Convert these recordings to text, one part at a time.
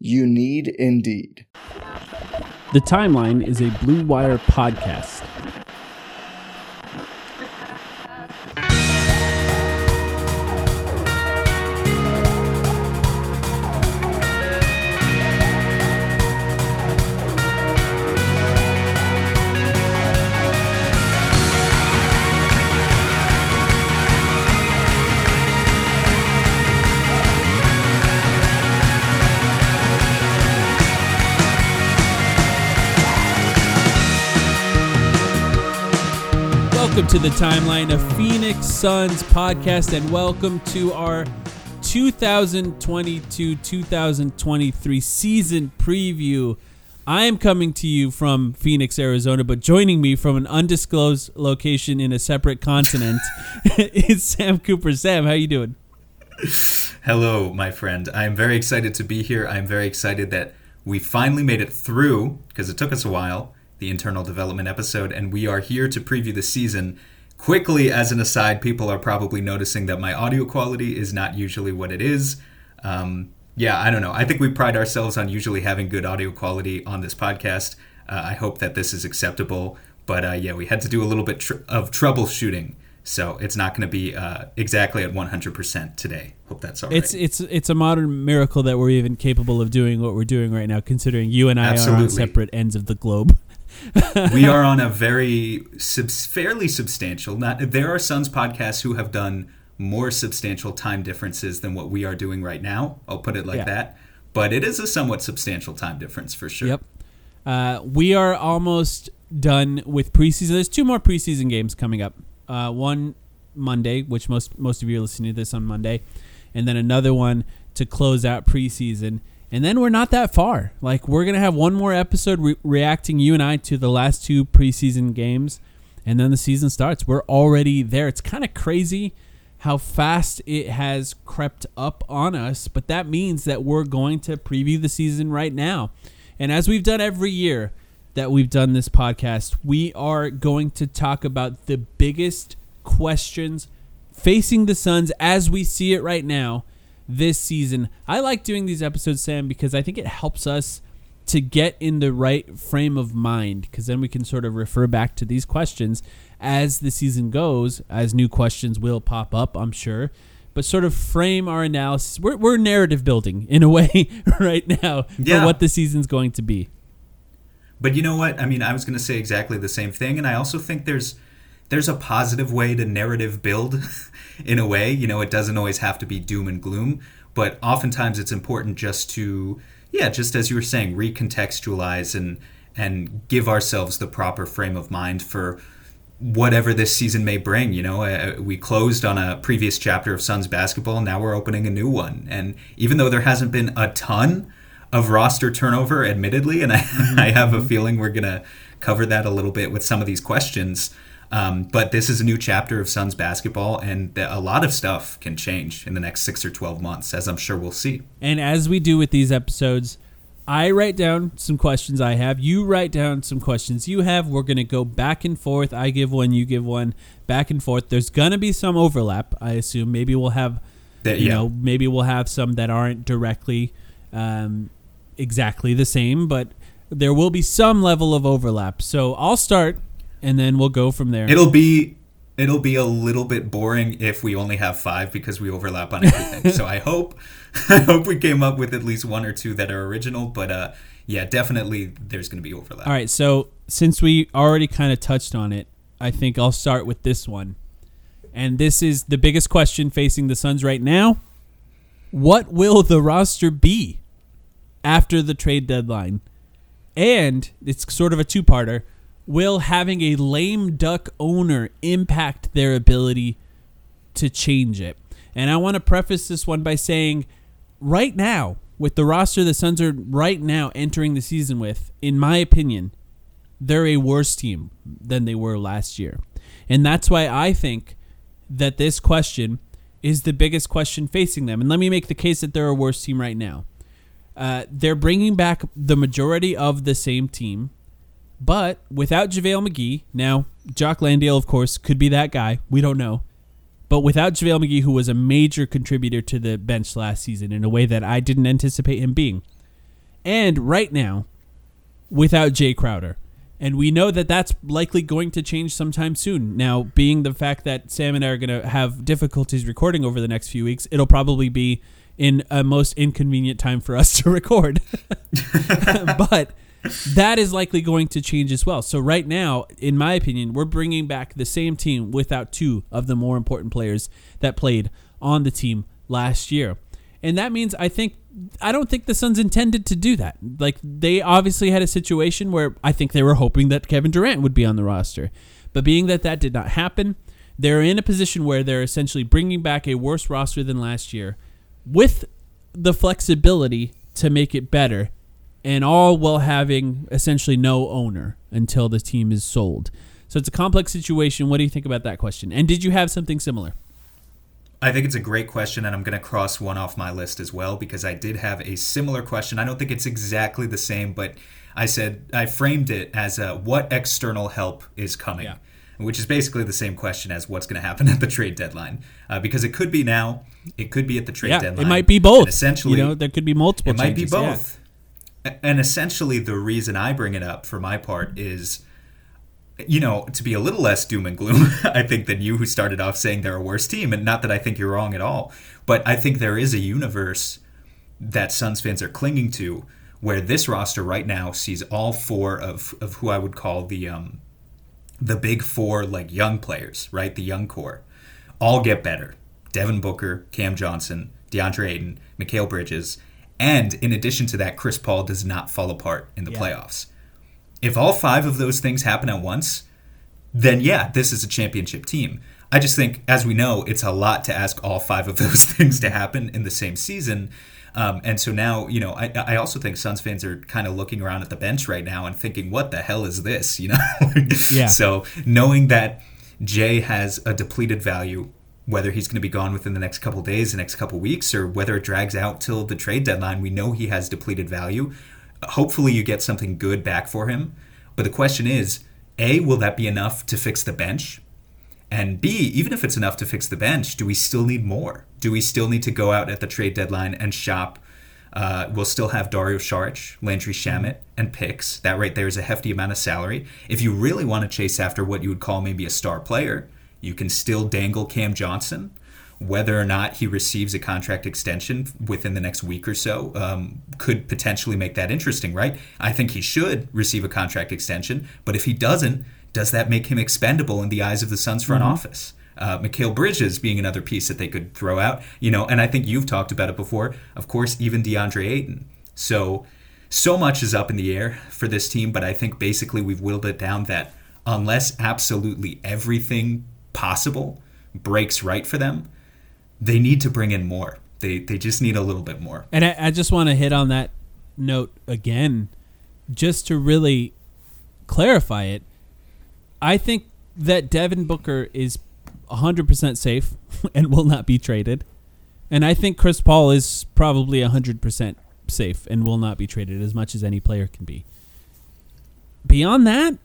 You need Indeed. The Timeline is a Blue Wire podcast. Welcome to the timeline of Phoenix Suns podcast, and welcome to our 2022 2023 season preview. I am coming to you from Phoenix, Arizona, but joining me from an undisclosed location in a separate continent is Sam Cooper. Sam, how you doing? Hello, my friend. I'm very excited to be here. I'm very excited that we finally made it through because it took us a while the internal development episode, and we are here to preview the season. Quickly, as an aside, people are probably noticing that my audio quality is not usually what it is. Um, yeah, I don't know. I think we pride ourselves on usually having good audio quality on this podcast. Uh, I hope that this is acceptable. But uh, yeah, we had to do a little bit tr- of troubleshooting, so it's not going to be uh, exactly at 100% today. Hope that's all right. It's it's it's a modern miracle that we're even capable of doing what we're doing right now, considering you and I Absolutely. are on separate ends of the globe we are on a very sub- fairly substantial. Not there are Suns podcasts who have done more substantial time differences than what we are doing right now. I'll put it like yeah. that. But it is a somewhat substantial time difference for sure. Yep. Uh, we are almost done with preseason. There's two more preseason games coming up. Uh, one Monday, which most most of you are listening to this on Monday, and then another one to close out preseason. And then we're not that far. Like we're gonna have one more episode re- reacting you and I to the last two preseason games, and then the season starts. We're already there. It's kind of crazy how fast it has crept up on us, but that means that we're going to preview the season right now. And as we've done every year that we've done this podcast, we are going to talk about the biggest questions facing the Suns as we see it right now this season. I like doing these episodes, Sam, because I think it helps us to get in the right frame of mind because then we can sort of refer back to these questions as the season goes, as new questions will pop up, I'm sure. But sort of frame our analysis. We're, we're narrative building in a way right now yeah. for what the season's going to be. But you know what? I mean, I was going to say exactly the same thing. And I also think there's there's a positive way to narrative build in a way. You know, it doesn't always have to be doom and gloom, but oftentimes it's important just to, yeah, just as you were saying, recontextualize and and give ourselves the proper frame of mind for whatever this season may bring. You know, uh, we closed on a previous chapter of Suns basketball, now we're opening a new one. And even though there hasn't been a ton of roster turnover, admittedly, and I, mm-hmm. I have a feeling we're gonna cover that a little bit with some of these questions. Um, but this is a new chapter of Suns basketball, and a lot of stuff can change in the next six or 12 months, as I'm sure we'll see. And as we do with these episodes, I write down some questions I have. You write down some questions you have. We're going to go back and forth. I give one, you give one, back and forth. There's going to be some overlap, I assume. Maybe we'll have, that, you yeah. know, maybe we'll have some that aren't directly um, exactly the same, but there will be some level of overlap. So I'll start and then we'll go from there. It'll be it'll be a little bit boring if we only have five because we overlap on everything. so I hope I hope we came up with at least one or two that are original. But uh, yeah, definitely there's going to be overlap. All right, so since we already kind of touched on it, I think I'll start with this one. And this is the biggest question facing the Suns right now. What will the roster be after the trade deadline? And it's sort of a two parter. Will having a lame duck owner impact their ability to change it? And I want to preface this one by saying right now, with the roster the Suns are right now entering the season with, in my opinion, they're a worse team than they were last year. And that's why I think that this question is the biggest question facing them. And let me make the case that they're a worse team right now. Uh, they're bringing back the majority of the same team, but without JaVale McGee, now, Jock Landale, of course, could be that guy. We don't know. But without JaVale McGee, who was a major contributor to the bench last season in a way that I didn't anticipate him being. And right now, without Jay Crowder. And we know that that's likely going to change sometime soon. Now, being the fact that Sam and I are going to have difficulties recording over the next few weeks, it'll probably be in a most inconvenient time for us to record. but that is likely going to change as well. So right now, in my opinion, we're bringing back the same team without two of the more important players that played on the team last year. And that means I think I don't think the Suns intended to do that. Like they obviously had a situation where I think they were hoping that Kevin Durant would be on the roster. But being that that did not happen, they're in a position where they're essentially bringing back a worse roster than last year with the flexibility to make it better and all while having essentially no owner until the team is sold. So it's a complex situation. What do you think about that question? And did you have something similar? I think it's a great question, and I'm going to cross one off my list as well because I did have a similar question. I don't think it's exactly the same, but I said I framed it as a, what external help is coming, Yeah. which is basically the same question as what's going to happen at the trade deadline. Uh, because it could be now, it could be at the trade yeah, deadline. it might be both. And essentially, you know, there could be multiple. it might be both. yeah. And essentially, the reason I bring it up for my part is, you know, to be a little less doom and gloom, I think, than you, who started off saying they're a worse team. And not that I think you're wrong at all, but I think there is a universe that Suns fans are clinging to where this roster right now sees all four of, of who I would call the um, the big four like young players, right? The young core, all get better. Devin Booker, Cam Johnson, DeAndre Ayton, Mikal Bridges, and in addition to that, Chris Paul does not fall apart in the Yeah. playoffs. If all five of those things happen at once, then yeah, this is a championship team. I just think, as we know, it's a lot to ask all five of those things to happen in the same season. Um, and so now, you know, I, I also think Suns fans are kind of looking around at the bench right now and thinking, what the hell is this? You know? Yeah. So knowing that Jay has a depleted value, whether he's going to be gone within the next couple days, the next couple weeks, or whether it drags out till the trade deadline, we know he has depleted value. Hopefully, you get something good back for him. But the question is, A, will that be enough to fix the bench? And B, even if it's enough to fix the bench, do we still need more? Do we still need to go out at the trade deadline and shop? Uh, we'll still have Dario Saric, Landry Shamet, and picks. That right there is a hefty amount of salary. If you really want to chase after what you would call maybe a star player, you can still dangle Cam Johnson. Whether or not he receives a contract extension within the next week or so um, could potentially make that interesting, right? I think he should receive a contract extension, but if he doesn't, does that make him expendable in the eyes of the Suns front office? Uh, Mikal Bridges being another piece that they could throw out, you know, and I think you've talked about it before. Of course, even DeAndre Ayton. So, so much is up in the air for this team, but I think basically we've whittled it down that unless absolutely everything possible breaks right for them, they need to bring in more. They they just need a little bit more. And I, I just want to hit on that note again, just to really clarify it. I think that Devin Booker is 100% safe and will not be traded. And I think Chris Paul is probably 100% safe and will not be traded as much as any player can be. Beyond that,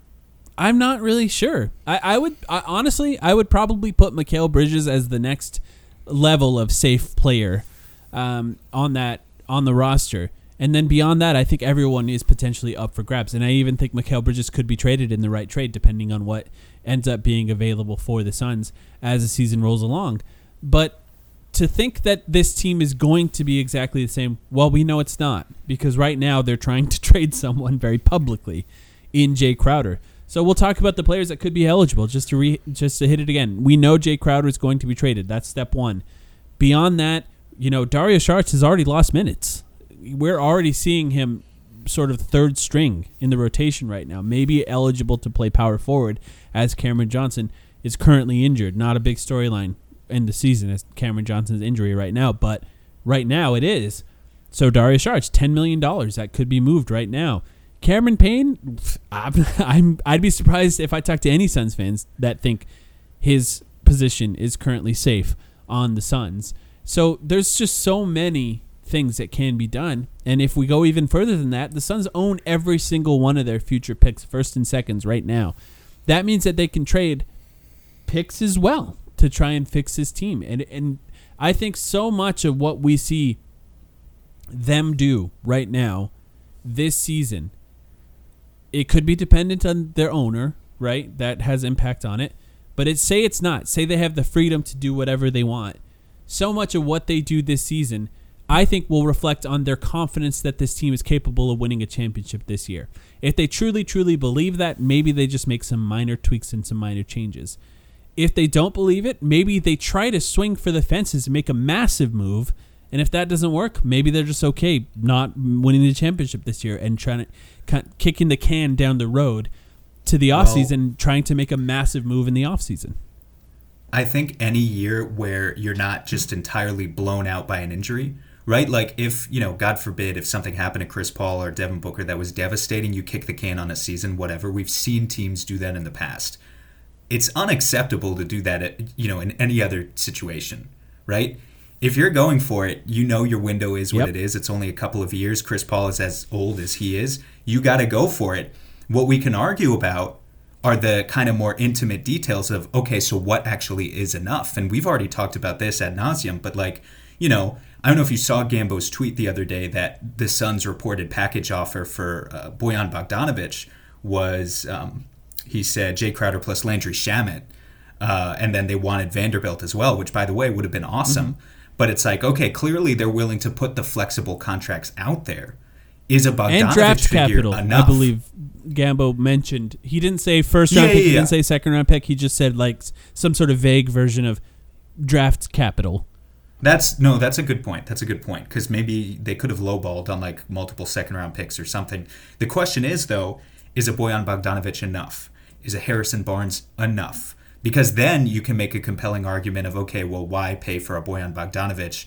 I'm not really sure. I, I would I, honestly, I would probably put Mikal Bridges as the next level of safe player um, on that on the roster. And then beyond that, I think everyone is potentially up for grabs. And I even think Mikal Bridges could be traded in the right trade, depending on what ends up being available for the Suns as the season rolls along. But to think that this team is going to be exactly the same, well, we know it's not because right now they're trying to trade someone very publicly in Jay Crowder. So we'll talk about the players that could be eligible. Just to re, just to hit it again, we know Jay Crowder is going to be traded. That's step one. Beyond that, you know, Dario Saric has already lost minutes we're already seeing him sort of third string in the rotation right now. Maybe eligible to play power forward as Cameron Johnson is currently injured. Not a big storyline in the season as Cameron Johnson's injury right now, but right now it is. So Darius Saric, ten million dollars that could be moved right now. Cameron Payne, I'm, I'm I'd be surprised if I talk to any Suns fans that think his position is currently safe on the Suns. So there's just so many things that can be done. And if we go even further than that, the Suns own every single one of their future picks, first and seconds, right now. That means that they can trade picks as well to try and fix this team. And and I think so much of what we see them do right now this season, it could be dependent on their owner, right? That has impact on it. But it say it's not. Say they have the freedom to do whatever they want. So much of what they do this season I think will reflect on their confidence that this team is capable of winning a championship this year. If they truly, truly believe that, maybe they just make some minor tweaks and some minor changes. If they don't believe it, maybe they try to swing for the fences and make a massive move. And if that doesn't work, maybe they're just okay not winning the championship this year and trying to kicking the can down the road to the offseason, well, trying to make a massive move in the offseason. I think any year where you're not just entirely blown out by an injury, right? Like if, you know, God forbid, if something happened to Chris Paul or Devin Booker that was devastating, you kick the can on a season, whatever. We've seen teams do that in the past. It's unacceptable to do that, at, you know, in any other situation, right? If you're going for it, you know your window is what yep. it is. It's only a couple of years. Chris Paul is as old as he is. You got to go for it. What we can argue about are the kind of more intimate details of okay, so what actually is enough? And we've already talked about this ad nauseum, but like, you know, I don't know if you saw Gambo's tweet the other day that the Suns' reported package offer for uh, Bojan Bogdanovic was um, he said Jay Crowder plus Landry Shamet, uh, and then they wanted Vanderbilt as well, which by the way would have been awesome. Mm-hmm. But it's like okay, clearly they're willing to put the flexible contracts out there. Is a Bogdanovic and draft capital? Enough? I believe Gambo mentioned he didn't say first round yeah, pick. Yeah, yeah. He didn't say second round pick. He just said like some sort of vague version of draft capital. That's no, that's a good point. That's a good point because maybe they could have lowballed on like multiple second round picks or something. The question is though, is a Bojan Bogdanovic enough? Is a Harrison Barnes enough? Because then you can make a compelling argument of okay, well, why pay for a Bojan Bogdanovic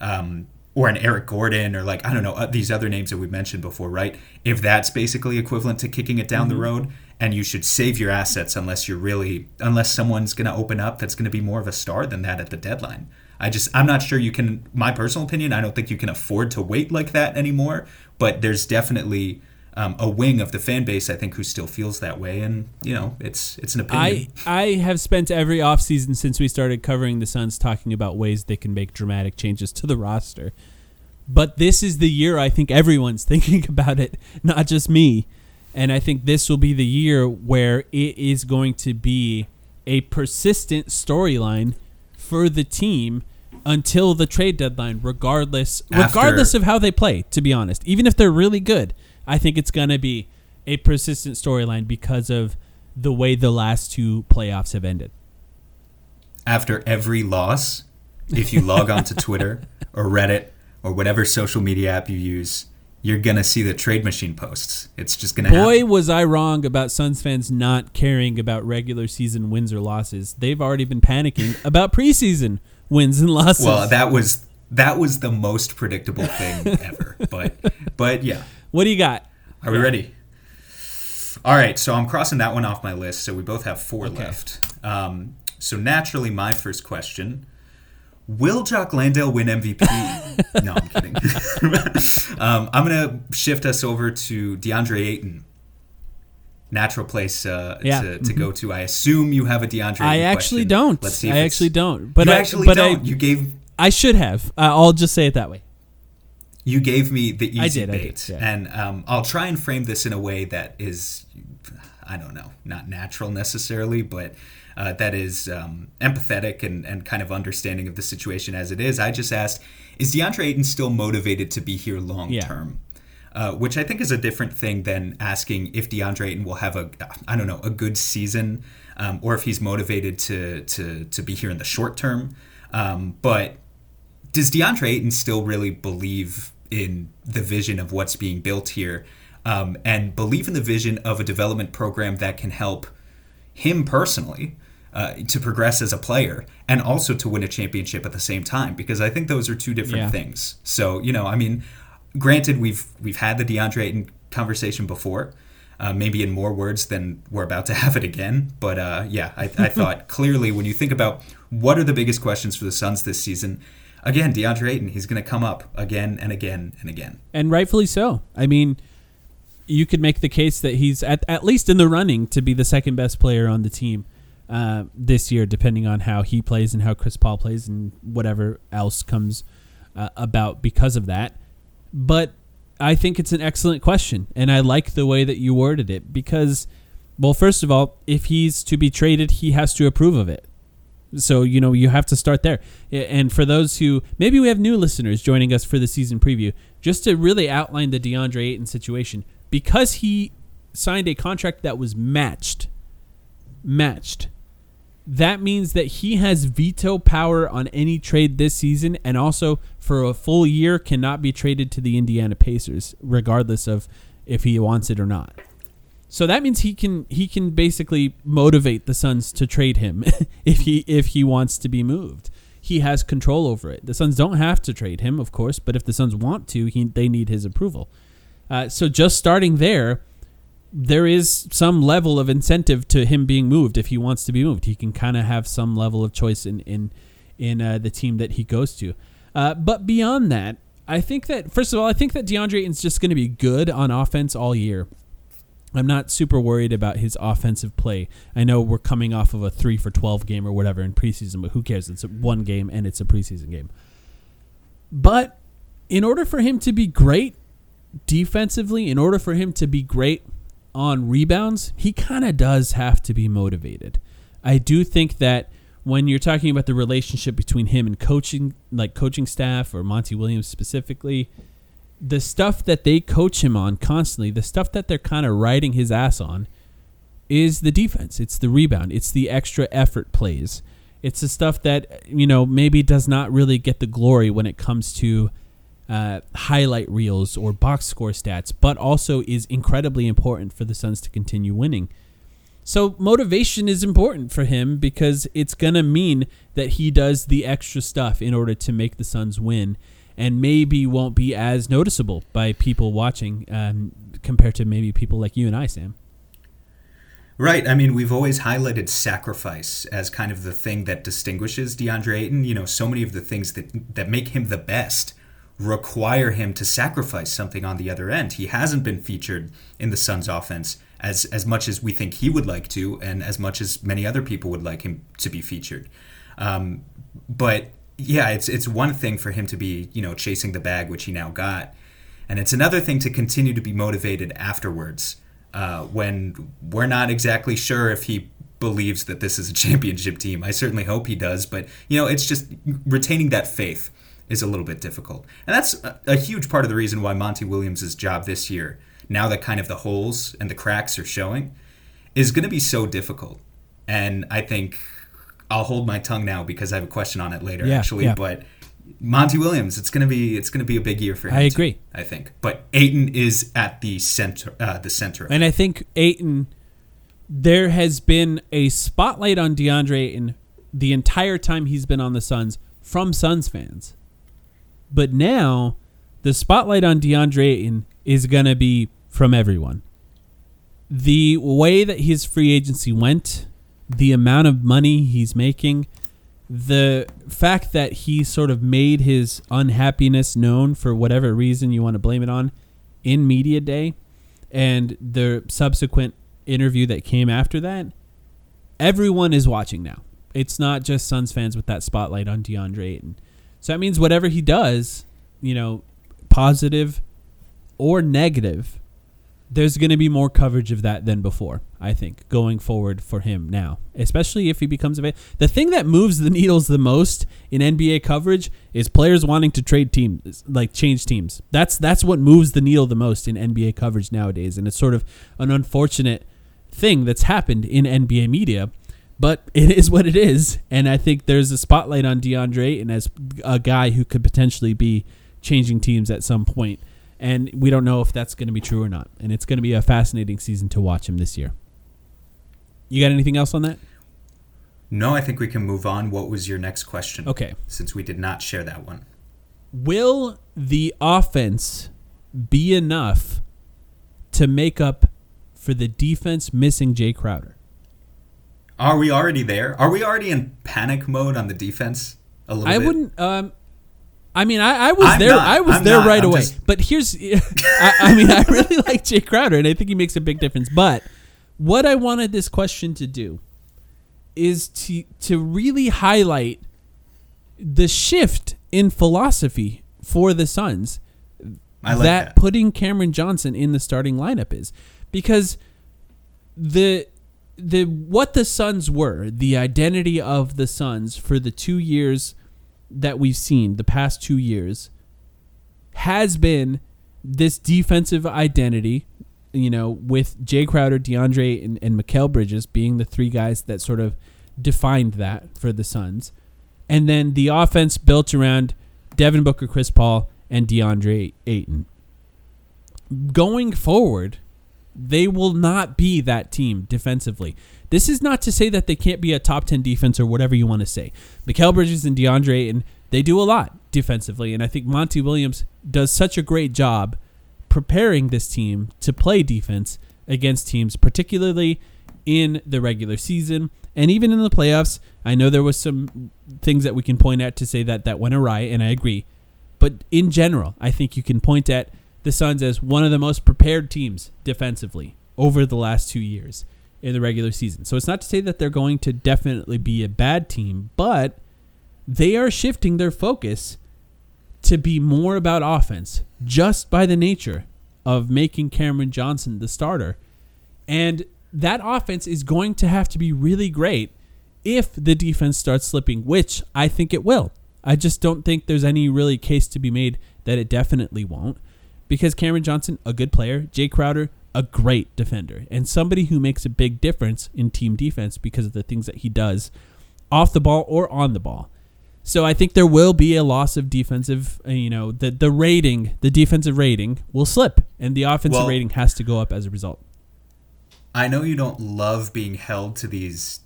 um, or an Eric Gordon or like I don't know uh, these other names that we mentioned before, right? If that's basically equivalent to kicking it down mm-hmm. the road, and you should save your assets unless you're really unless someone's going to open up that's going to be more of a star than that at the deadline. I just I'm not sure you can. My personal opinion, I don't think you can afford to wait like that anymore. But there's definitely um, a wing of the fan base I think who still feels that way, and you know it's it's an opinion. I I have spent every offseason since we started covering the Suns talking about ways they can make dramatic changes to the roster. But this is the year I think everyone's thinking about it, not just me. And I think this will be the year where it is going to be a persistent storyline for the team until the trade deadline, regardless After, regardless of how they play. To be honest, even if they're really good, I think it's gonna be a persistent storyline because of the way the last two playoffs have ended. After every loss, if you log on to Twitter or Reddit or whatever social media app you use, you're gonna see the trade machine posts. It's just gonna. Boy, happen. was I wrong about Suns fans not caring about regular season wins or losses. They've already been panicking about preseason wins and losses. Well, that was that was the most predictable thing ever. But but yeah. What do you got? Are we ready? All right, so I'm crossing that one off my list. So we both have four okay. left. Um, so naturally, my first question: Will Jock Landale win MVP? no, I'm kidding. um, I'm gonna shift us over to DeAndre Ayton natural place uh, yeah. to, to mm-hmm. go to. I assume you have a DeAndre. I actually question. don't. Let's see. I actually don't. But you I actually but don't. I, you gave. I should have. Uh, I'll just say it that way. You gave me the I easy did, I bait, did, yeah. and um, I'll try and frame this in a way that is, I don't know, not natural necessarily, but uh, that is um, empathetic and, and kind of understanding of the situation as it is. I just asked, is DeAndre Ayton still motivated to be here long Yeah. term? Uh, which I think is a different thing than asking if DeAndre Ayton will have a, I don't know, a good season, um, or if he's motivated to to to be here in the short term. Um, but does DeAndre Ayton still really believe in the vision of what's being built here, um, and believe in the vision of a development program that can help him personally uh, to progress as a player and also to win a championship at the same time? Because I think those are two different Yeah. things. So you know, I mean, granted, we've we've had the DeAndre Ayton conversation before. Uh, maybe in more words than we're about to have it again. But uh, yeah, I, I thought clearly when you think about what are the biggest questions for the Suns this season, again, DeAndre Ayton, he's going to come up again and again and again. and rightfully so. I mean, you could make the case that he's at at least in the running to be the second best player on the team uh, this year, depending on how he plays and how Chris Paul plays and whatever else comes uh, about because of that. But I think it's an excellent question, and I like the way that you worded it because, well, first of all, if he's to be traded, he has to approve of it. So, you know, you have to start there. And for those who maybe we have new listeners joining us for the season preview, just to really outline the DeAndre Ayton situation, because he signed a contract that was matched, matched, that means that he has veto power on any trade this season and also for a full year cannot be traded to the Indiana Pacers, regardless of if he wants it or not. So that means he can he can basically motivate the Suns to trade him if he if he wants to be moved. He has control over it. The Suns don't have to trade him, of course, but if the Suns want to, he, they need his approval. Uh, so just starting there, there is some level of incentive to him being moved if he wants to be moved. He can kind of have some level of choice in in in uh, the team that he goes to. Uh, but beyond that, I think that first of all, I think that DeAndre is just going to be good on offense all year. I'm not super worried about his offensive play. I know we're coming off of a three for twelve game or whatever in preseason, but who cares? It's one game and it's a preseason game. But in order for him to be great defensively, in order for him to be great on rebounds, he kind of does have to be motivated. I do think that when you're talking about the relationship between him and coaching, like coaching staff or Monty Williams specifically, the stuff that they coach him on constantly, the stuff that they're kind of riding his ass on, is the defense. It's the rebound. It's the extra effort plays. It's the stuff that you know maybe does not really get the glory when it comes to uh, highlight reels or box score stats, but also is incredibly important for the Suns to continue winning. So motivation is important for him because it's gonna mean that he does the extra stuff in order to make the Suns win, and maybe won't be as noticeable by people watching um, compared to maybe people like you and I, Sam. Right. I mean, we've always highlighted sacrifice as kind of the thing that distinguishes DeAndre Ayton. You know, so many of the things that that make him the best require him to sacrifice something on the other end. He hasn't been featured in the Suns offense as as much as we think he would like to and as much as many other people would like him to be featured. Um, but yeah, it's it's one thing for him to be, you know, chasing the bag which he now got. And it's another thing to continue to be motivated afterwards uh, when we're not exactly sure if he believes that this is a championship team. I certainly hope he does, but you know, it's just retaining that faith is a little bit difficult, and that's a, a huge part of the reason why Monty Williams' job this year, now that kind of the holes and the cracks are showing, is going to be so difficult. And I think I'll hold my tongue now because I have a question on it later, Yeah, actually. yeah. But Monty Williams, it's gonna be it's gonna be a big year for him. I too, agree. I think, but Ayton is at the center, uh, the center. Of it. And I think Ayton, there has been a spotlight on DeAndre Ayton the entire time he's been on the Suns from Suns fans. But now, the spotlight on DeAndre Ayton is going to be from everyone. The way that his free agency went, the amount of money he's making, the fact that he sort of made his unhappiness known for whatever reason you want to blame it on in media day and the subsequent interview that came after that everyone is watching now. It's not just suns fans with that spotlight on deandre ayton. So that means whatever he does you know positive or negative, there's going to be more coverage of that than before. I think going forward for him now, especially if he becomes available. The thing that moves the needles the most in NBA coverage is players wanting to trade teams, like change teams. That's that's what moves the needle the most in NBA coverage nowadays, and it's sort of an unfortunate thing that's happened in NBA media. But it is what it is, and I think there's a spotlight on DeAndre and as a guy who could potentially be changing teams at some point and we don't know if that's going to be true or not. And it's going to be a fascinating season to watch him this year. You got anything else on that? No, I think we can move on. What was your next question? Okay. Since we did not share that one. Will the offense be enough to make up for the defense missing Jay Crowder? Are we already there? Are we already in panic mode on the defense? A little bit? I bit? wouldn't. Um, I mean, I, I was I'm there. not. I was I'm there not. right I'm away. just- But here's, I, I mean, I really like Jay Crowder, and I think he makes a big difference. But what I wanted this question to do is to to really highlight the shift in philosophy for the Suns like that, that. putting Cameron Johnson in the starting lineup is because the the what the Suns were, the identity of the Suns for the 2 years that we've seen, the past 2 years has been this defensive identity, you know, with Jay Crowder, DeAndre and, and Mikal Bridges being the three guys that sort of defined that for the Suns. And then the offense built around Devin Booker, Chris Paul, and DeAndre Ayton. Going forward, they will not be that team defensively. This is not to say that they can't be a top 10 defense or whatever you want to say. Mikal Bridges and DeAndre Ayton, they do a lot defensively. And I think Monty Williams does such a great job preparing this team to play defense against teams, particularly in the regular season and even in the playoffs. I know there was some things that we can point at to say that that went awry, and I agree. But in general, I think you can point at the Suns as one of the most prepared teams defensively over the last two years in the regular season. So it's not to say that they're going to definitely be a bad team, but they are shifting their focus to be more about offense just by the nature of making Cameron Johnson the starter. And that offense is going to have to be really great if the defense starts slipping, which I think it will. I just don't think there's any really case to be made that it definitely won't. Because Cameron Johnson, a good player, Jay Crowder, a great defender, and somebody who makes a big difference in team defense because of the things that he does off the ball or on the ball. So I think there will be a loss of defensive, uh, you know, the the rating, the defensive rating will slip and the offensive Well- rating has to go up as a result. I know you don't love being held to these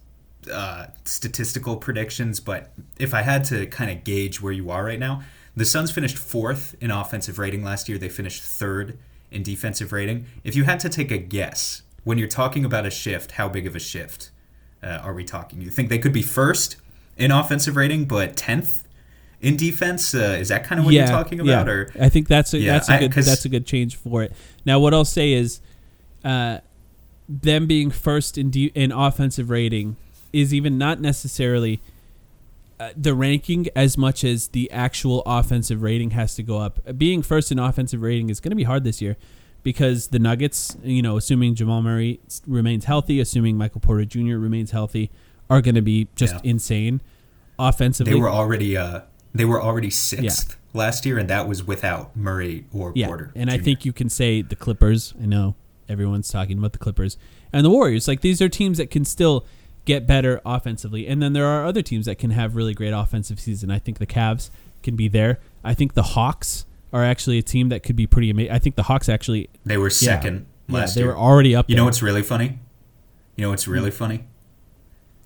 uh, statistical predictions, but if I had to kind of gauge where you are right now, the Suns finished fourth in offensive rating last year. They finished third in defensive rating. If you had to take a guess, when you're talking about a shift, how big of a shift uh, are we talking? You think they could be first in offensive rating, but tenth in defense? Uh, is that kind of what you're talking about? yeah. Or I think that's a Yeah, that's a good that's a good change for it. Now, what I'll say is, uh, them being first in de- in offensive rating is even not necessarily the ranking as much as the actual offensive rating has to go up. Uh, Being first in offensive rating is going to be hard this year because the Nuggets, you know, assuming Jamal Murray remains healthy, assuming Michael Porter Jr. remains healthy, are going to be just Yeah. insane offensively. they were already uh, they were already sixth last year, and that was without Murray or Yeah, Porter. and I think you can say the Clippers. I know everyone's talking about the Clippers and the Warriors. Like these are teams that can still get better offensively, and then there are other teams that can have really great offensive season. I think the Cavs can be there. I think the Hawks are actually a team that could be pretty amazing. I think the Hawks actually they were second yeah, last they year. were already up. You there. know what's really funny? You know what's hmm. really funny?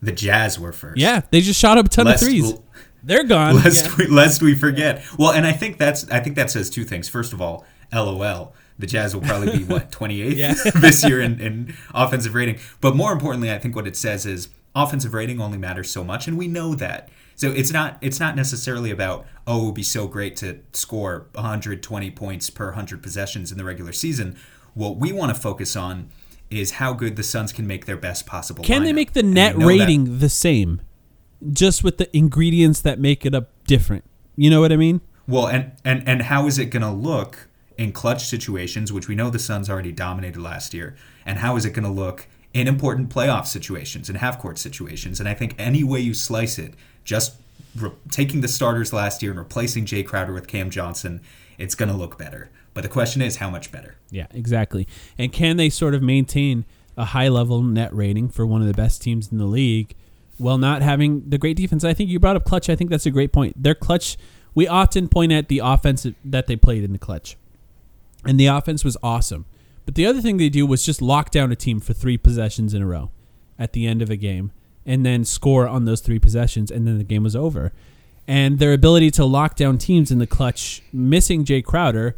The Jazz were first. Yeah, they just shot up a ton Lest- of threes. They're gone. Lest, Yeah. we, lest we forget. Well, and I think that's I think that says two things. First of all, LOL. The Jazz will probably be what 28th Yeah. this year in, in offensive rating. But more importantly, I think what it says is offensive rating only matters so much, and we know that. So it's not it's not necessarily about oh it would be so great to score 120 points per 100 possessions in the regular season. What we want to focus on is how good the Suns can make their best possible. Can they make the net know that- rating the same, just with the ingredients that make it up different? You know what I mean? Well, and and and how is it going to look in clutch situations, which we know the Suns already dominated last year, and how is it going to look in important playoff situations and half court situations? And I think any way you slice it, just re- taking the starters last year and replacing Jay Crowder with Cam Johnson, it's going to look better. But the question is, how much better? Yeah, exactly. And can they sort of maintain a high level net rating for one of the best teams in the league while not having the great defense? I think you brought up clutch. I think that's a great point. Their clutch, we often point at the offense that they played in the clutch. And the offense was awesome. But the other thing they do was just lock down a team for three possessions in a row at the end of a game and then score on those three possessions, and then the game was over. And their ability to lock down teams in the clutch, missing Jay Crowder,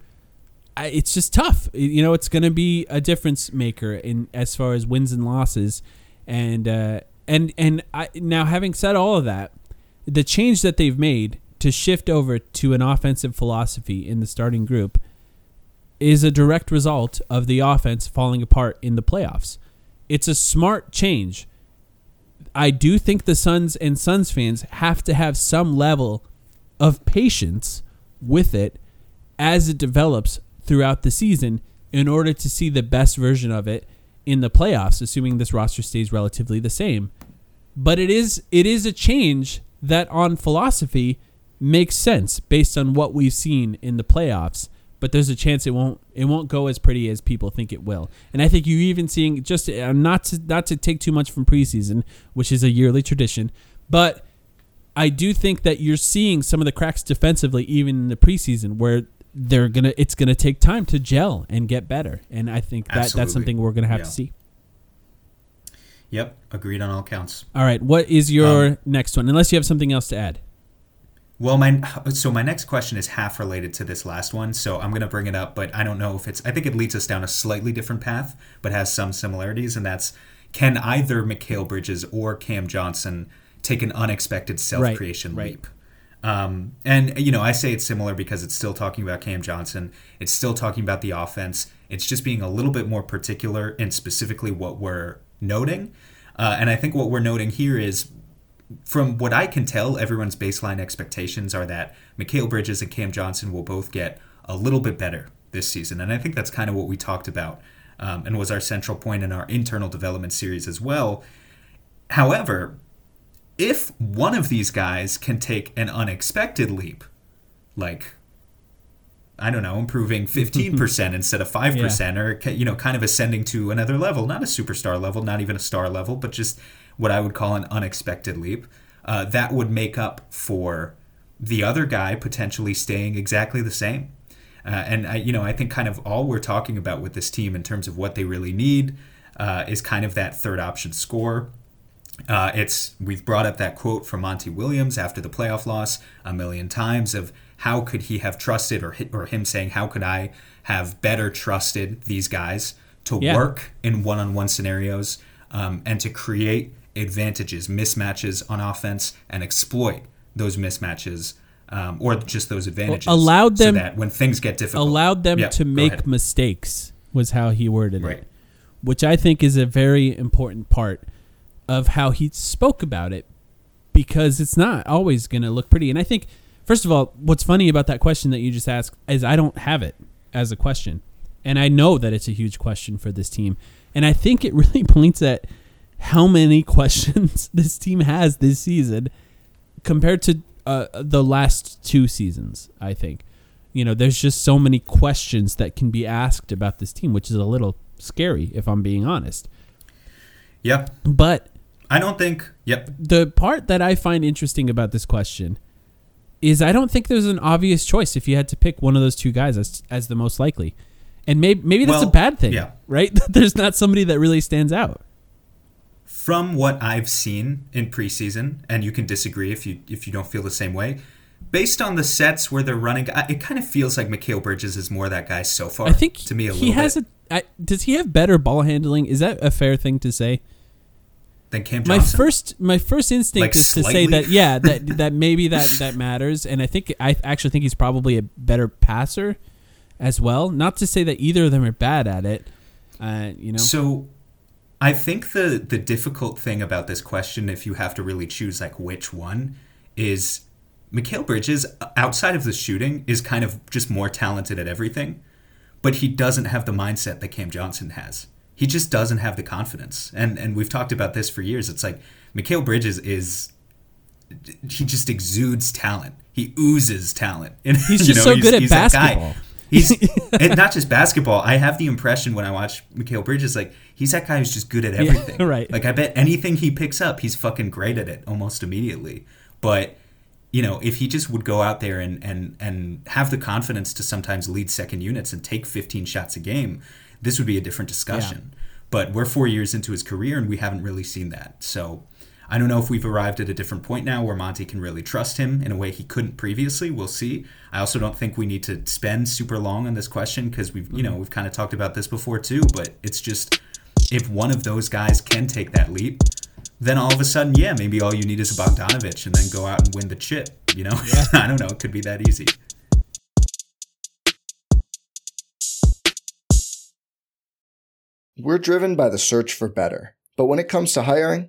it's just tough. You know, it's going to be a difference maker in as far as wins and losses, and uh, and and I, now having said all of that, the change that they've made to shift over to an offensive philosophy in the starting group is a direct result of the offense falling apart in the playoffs. It's a smart change. I do think the Suns and Suns fans have to have some level of patience with it as it develops throughout the season in order to see the best version of it in the playoffs, assuming this roster stays relatively the same. But it is it is a change that on philosophy makes sense based on what we've seen in the playoffs. But there's a chance it won't it won't go as pretty as people think it will. And I think you even seeing just uh, not to not to take too much from preseason, which is a yearly tradition, but I do think that you're seeing some of the cracks defensively even in the preseason where they're gonna it's gonna take time to gel and get better and i think that Absolutely. that's something we're gonna have Yeah. to see Yep, agreed on all counts. all right what is your Um, next one unless you have something else to add Well, my so my next question is half related to this last one, so I'm gonna bring it up, but I don't know if it's. I think it leads us down a slightly different path, but has some similarities, and that's can either Mikal Bridges or Cam Johnson take an unexpected self creation right. leap? Um, and you know, I say it's similar because it's still talking about Cam Johnson. It's still talking about the offense. It's just being a little bit more particular and specifically what we're noting. Uh, and I think what we're noting here is from what I can tell, everyone's baseline expectations are that Mikal Bridges and Cam Johnson will both get a little bit better this season. And I think that's kind of what we talked about um, and was our central point in our internal development series as well. However, if one of these guys can take an unexpected leap, like I don't know, improving 15% instead of 5% or you know, kind of ascending to another level, not a superstar level, not even a star level, but just what I would call an unexpected leap, uh, that would make up for the other guy potentially staying exactly the same. Uh, and I, you know, I think kind of all we're talking about with this team in terms of what they really need uh, is kind of that third option score. Uh, it's we've brought up that quote from Monty Williams after the playoff loss a million times of how could he have trusted or or him saying how could I have better trusted these guys to Yeah. work in one-on-one scenarios um, and to create advantages, mismatches on offense and exploit those mismatches um, or just those advantages. allowed them- so that when things get difficult, allowed them Yeah, to make mistakes was how he worded Right. it which i think is a very important part of how he spoke about it because it's not always going to look pretty and i think first of all what's funny about that question that you just asked is i don't have it as a question and i know that it's a huge question for this team and i think it really points at how many questions this team has this season compared to uh, the last two seasons. I think, you know, there's just so many questions that can be asked about this team, which is a little scary, if I'm being honest. Yep. But I don't think. Yep. the part that I find interesting about this question is I don't think there's an obvious choice if you had to pick one of those two guys as as the most likely. And maybe maybe that's a bad thing, yeah. right? That there's not somebody that really stands out. From what I've seen in preseason, and you can disagree if you if you don't feel the same way. Based on the sets where they're running, it kind of feels like Mikal Bridges is more that guy so far. I think to me a he little has bit a. I, does he have better ball handling? Is that a fair thing to say? than Cam My first my first instinct Like is to say that yeah that that maybe that that matters, and I think I actually think he's probably a better passer as well. Not to say that either of them are bad at it, uh, you know. So, I think the the difficult thing about this question, if you have to really choose like which one, is Mikal Bridges, outside of the shooting, is kind of just more talented at everything, but he doesn't have the mindset that Cam Johnson has. He just doesn't have the confidence. And and we've talked about this for years. It's like Mikal Bridges is he just exudes talent. He oozes talent. And, he's just know, so good at basketball. He's and not just basketball. I have the impression when I watch Mikal Bridges, like he's that guy who's just good at everything. Yeah, right. Like I bet anything he picks up, he's fucking great at it almost immediately. But you know, if he just would go out there and and and have the confidence to sometimes lead second units and take 15 shots a game, this would be a different discussion. Yeah. But we're four years into his career and we haven't really seen that. So I don't know if we've arrived at a different point now where Monty can really trust him in a way he couldn't previously. We'll see. I also don't think we need to spend super long on this question because we've you know we've kind of talked about this before too. But it's just if one of those guys can take that leap, then all of a sudden, yeah, maybe all you need is a Bogdanovic and then go out and win the chip. You know, yeah. I don't know. It could be that easy. We're driven by the search for better. But when it comes to hiring,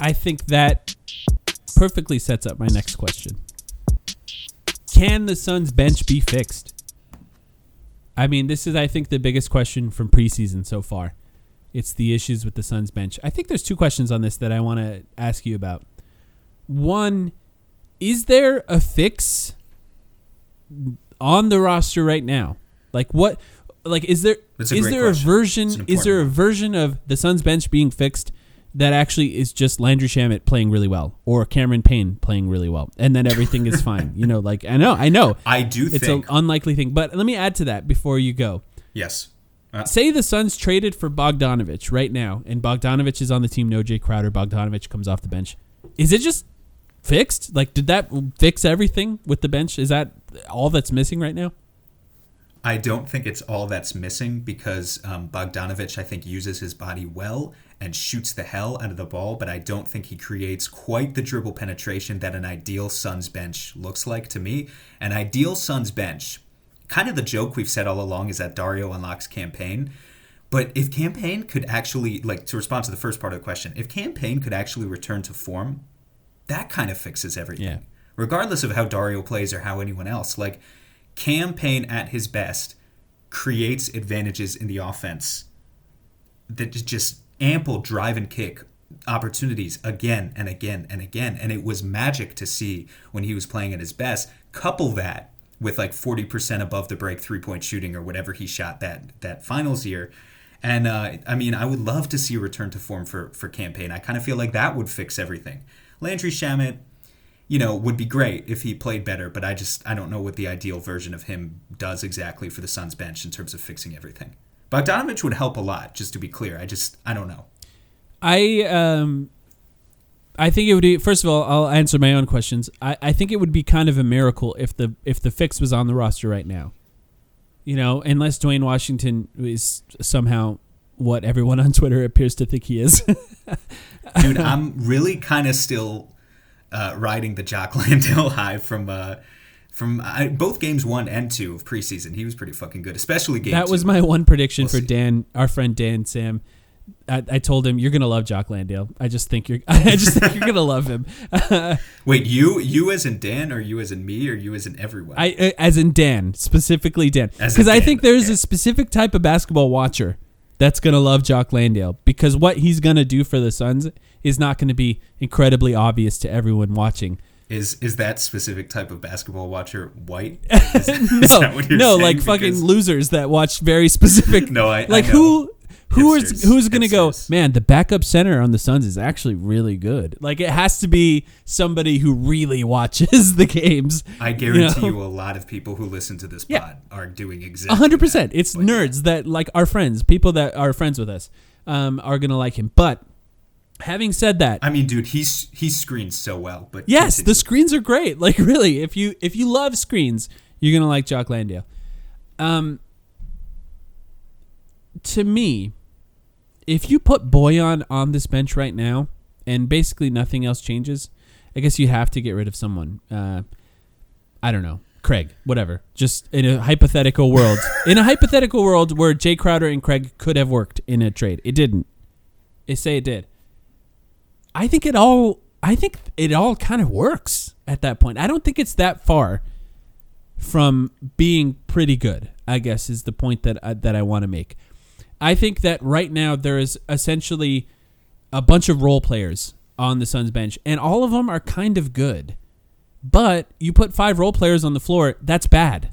I think that perfectly sets up my next question. Can the Suns bench be fixed? I mean, this is I think the biggest question from preseason so far. It's the issues with the Suns bench. I think there's two questions on this that I want to ask you about. One, is there a fix on the roster right now? Like what like is there is there a version is there a version of the Suns bench being fixed that actually is just Landry Shamet playing really well or Cameron Payne playing really well, and then everything is fine. You know, like I know, I know. I do. It's an unlikely thing, but let me add to that before you go. Yes. Uh, Say the Suns traded for Bogdanovic right now, and Bogdanovic is on the team. No Jay Crowder. Bogdanovic comes off the bench. Is it just fixed? Like, did that fix everything with the bench? Is that all that's missing right now? I don't think it's all that's missing because um, Bogdanovic, I think, uses his body well and shoots the hell out of the ball, but I don't think he creates quite the dribble penetration that an ideal Suns bench looks like to me. An ideal Suns bench, kind of the joke we've said all along is that Dario unlocks Cam Payne. But if Cam Payne could actually, like, to respond to the first part of the question, if Cam Payne could actually return to form, that kind of fixes everything. Yeah. Regardless of how Dario plays or how anyone else. Like, Cam Payne at his best creates advantages in the offense that just ample drive and kick opportunities again and again and again. And it was magic to see when he was playing at his best. Couple that with like 40% above the break three point shooting or whatever he shot that that finals year. And uh, I mean, I would love to see a return to form for for Cam Payne. I kind of feel like that would fix everything. Landry Shamet, you know, would be great if he played better, but I just I don't know what the ideal version of him does exactly for the Suns bench in terms of fixing everything. Bogdanovic would help a lot, just to be clear. I just I don't know. I um I think it would be first of all, I'll answer my own questions. I, I think it would be kind of a miracle if the if the fix was on the roster right now. You know, unless Duane Washington is somehow what everyone on Twitter appears to think he is. Dude, I'm really kind of still uh, riding the Jock Landale high from uh, from I, both games one and two of preseason. He was pretty fucking good, especially game. That was two. my one prediction We'll for see. Dan, our friend Dan Sam. I, I told him you're gonna love Jock Landale. I just think you're. I just think you're gonna love him. Wait, you you as in Dan, or you as in me, or you as in everyone? I uh, as in Dan specifically Dan because I think there's okay. a specific type of basketball watcher that's gonna love Jock Landale because what he's gonna do for the Suns is not gonna be incredibly obvious to everyone watching. Is is that specific type of basketball watcher white? Is, No, that what you're no, like fucking losers that watch very specific. No, I- I like know. who. Who is Hipsters, who's gonna go? Man, the backup center on the Suns is actually really good. Like it has to be somebody who really watches the games. I guarantee know? you, a lot of people who listen to this Yeah. pod are doing A exactly. hundred percent. It's But yeah. nerds that like our friends, people that are friends with us, um, are gonna like him. But having said that, I mean, dude, he's he screens so well. But yes, continue. the screens are great. Like really, if you if you love screens, you're gonna like Jock Landale. Um, to me, if you put Bojan on this bench right now, and basically nothing else changes, I guess you have to get rid of someone. Uh, I don't know. Craig, whatever. Just in a hypothetical world, in a hypothetical world where Jay Crowder and Craig could have worked in a trade, it didn't. They say it did. I think it all. I think it all kind of works at that point. I don't think it's that far from being pretty good. I guess is the point that I, that I want to make. I think that right now there is essentially a bunch of role players on the Suns bench, and all of them are kind of good. But you put five role players on the floor, that's bad.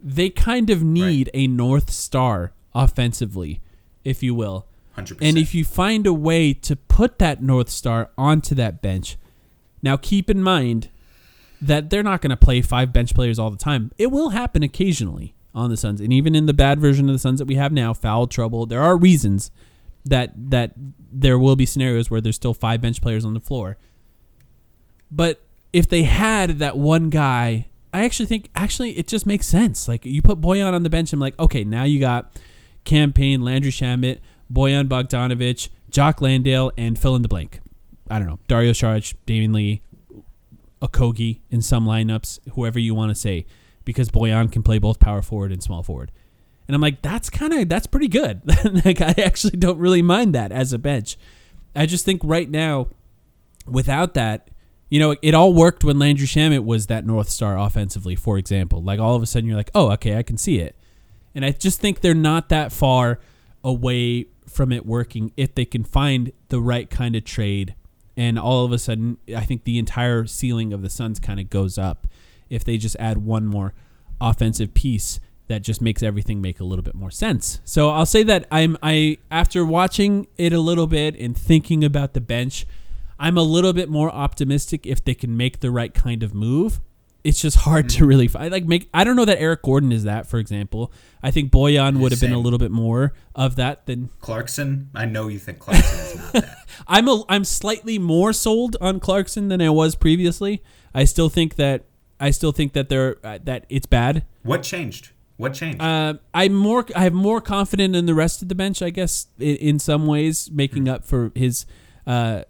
They kind of need a North Star offensively, if you will. 100%. And if you find a way to put that North Star onto that bench, now keep in mind that they're not going to play five bench players all the time. It will happen occasionally on the Suns, and even in the bad version of the Suns that we have now, foul trouble. There are reasons that that there will be scenarios where there's still five bench players on the floor. But if they had that one guy, I actually think actually it just makes sense. Like you put Bojan on the bench, I'm like, okay, now you got Cam Payne Landry Shamet, Bojan Bogdanovic, Jock Landale, and fill in the blank. I don't know, Dario Saric, Damion Lee, Okogie in some lineups, whoever you want to say, because Bojan can play both power forward and small forward. And I'm like, that's kind of that's pretty good. like I actually don't really mind that as a bench. I just think right now, without that, you know, it all worked when Landry Shamet was that North Star offensively, for example. Like all of a sudden you're like, oh, okay, I can see it. And I just think they're not that far away from it working if they can find the right kind of trade. And all of a sudden, I think the entire ceiling of the Suns kind of goes up if they just add one more offensive piece that just makes everything make a little bit more sense. So I'll say that I'm I after watching it a little bit and thinking about the bench, I'm a little bit more optimistic if they can make the right kind of move. It's just hard to really find. Like make I don't know that Eric Gordon is that, for example. I think Bojan would have been a little bit more of that than Clarkson, I know you think Clarkson is not that. I'm a I'm slightly more sold on Clarkson than I was previously. I still think that I still think that they're uh, that it's bad. What changed? What changed? Uh, I'm more I have more confident in the rest of the bench, I guess, in, in some ways, making up for his uh,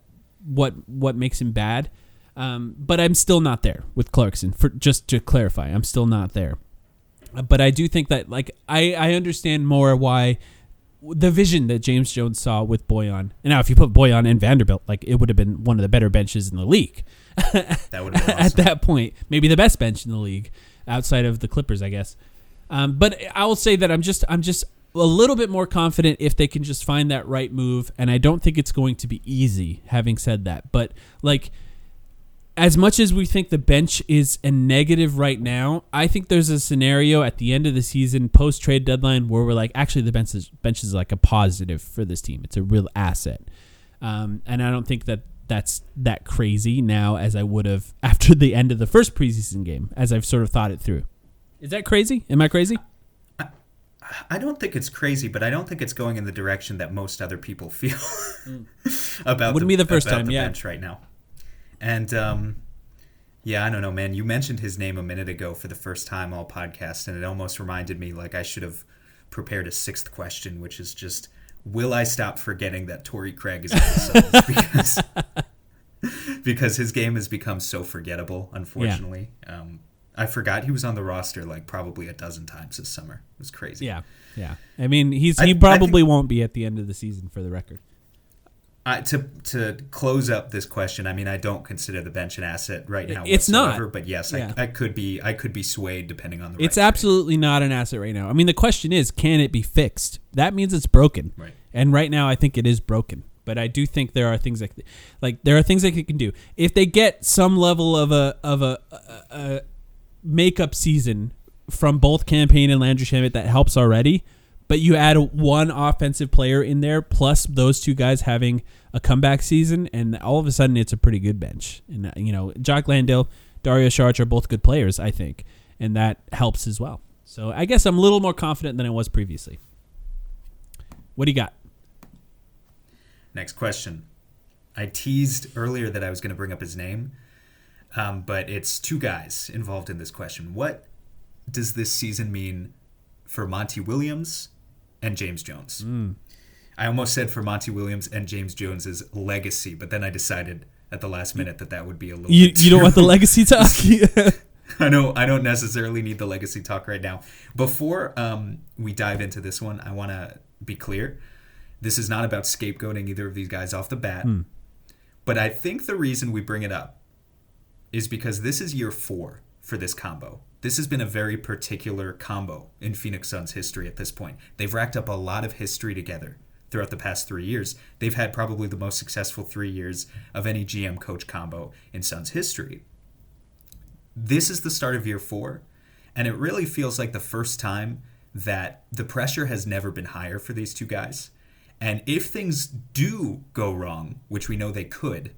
what what makes him bad. Um, but I'm still not there with Clarkson. For just to clarify, I'm still not there. Uh, But I do think that like I I understand more why the vision that James Jones saw with Bojan. And now, if you put Bojan and Vanderbilt, like it would have been one of the better benches in the league that would have been at that point. Maybe the best bench in the league, outside of the Clippers, I guess. Um, but I will say that I'm just I'm just a little bit more confident if they can just find that right move, and I don't think it's going to be easy. Having said that, but like as much as we think the bench is a negative right now, I think there's a scenario at the end of the season, post trade deadline, where we're like, actually, the bench is, bench is like a positive for this team. It's a real asset. Um, and I don't think that that's that crazy now as I would have after the end of the first preseason game, as I've sort of thought it through. Is that crazy? Am I crazy? I don't think it's crazy, but I don't think it's going in the direction that most other people feel about. Wouldn't be the first time, the yeah. bench right now. And um, yeah, I don't know, man. You mentioned his name a minute ago for the first time all podcast, and it almost reminded me like I should have prepared a sixth question, which is just, will I stop forgetting that Torrey Craig is on the because because his game has become so forgettable. Unfortunately, um, I forgot he was on the roster like probably a dozen times this summer. It was crazy. Yeah, yeah. I mean, he's he I probably think- won't be at the end of the season for the record. I, to to close up this question, I mean, I don't consider the bench an asset right now. It's not. But yes, Yeah. I, I could be. I could be swayed depending on the. It's right absolutely not an asset right now. I mean, the question is, can it be fixed? That means it's broken. Right. And right now, I think it is broken. But I do think there are things like, like there are things that it can do if they get some level of a of a, a, a makeup season from both Cam Payne and Landry Shamet that helps already. But you add one offensive player in there, plus those two guys having a comeback season, and all of a sudden it's a pretty good bench. And uh, you know, Jock Landale, Dario Saric are both good players, I think, and that helps as well. So I guess I'm a little more confident than I was previously. What do you got? Next question. I teased earlier that I was going to bring up his name, um, but it's two guys involved in this question. What does this season mean for Monty Williams and James Jones? I almost said for Monty Williams and James Jones's legacy, but then I decided at the last minute that that would be a little. You bit you don't want the legacy talk? I don't. I don't necessarily need the legacy talk right now. Before um, we dive into this one, I want to be clear. This is not about scapegoating either of these guys off the bat. But I think the reason we bring it up is because this is year four for this combo. This has been a very particular combo in Phoenix Suns history at this point. They've racked up a lot of history together throughout the past three years. They've had probably the most successful three years of any GM coach combo in Suns history this is the start of year four, and it really feels like the first time that the pressure has never been higher for these two guys. And if things do go wrong, which we know they could,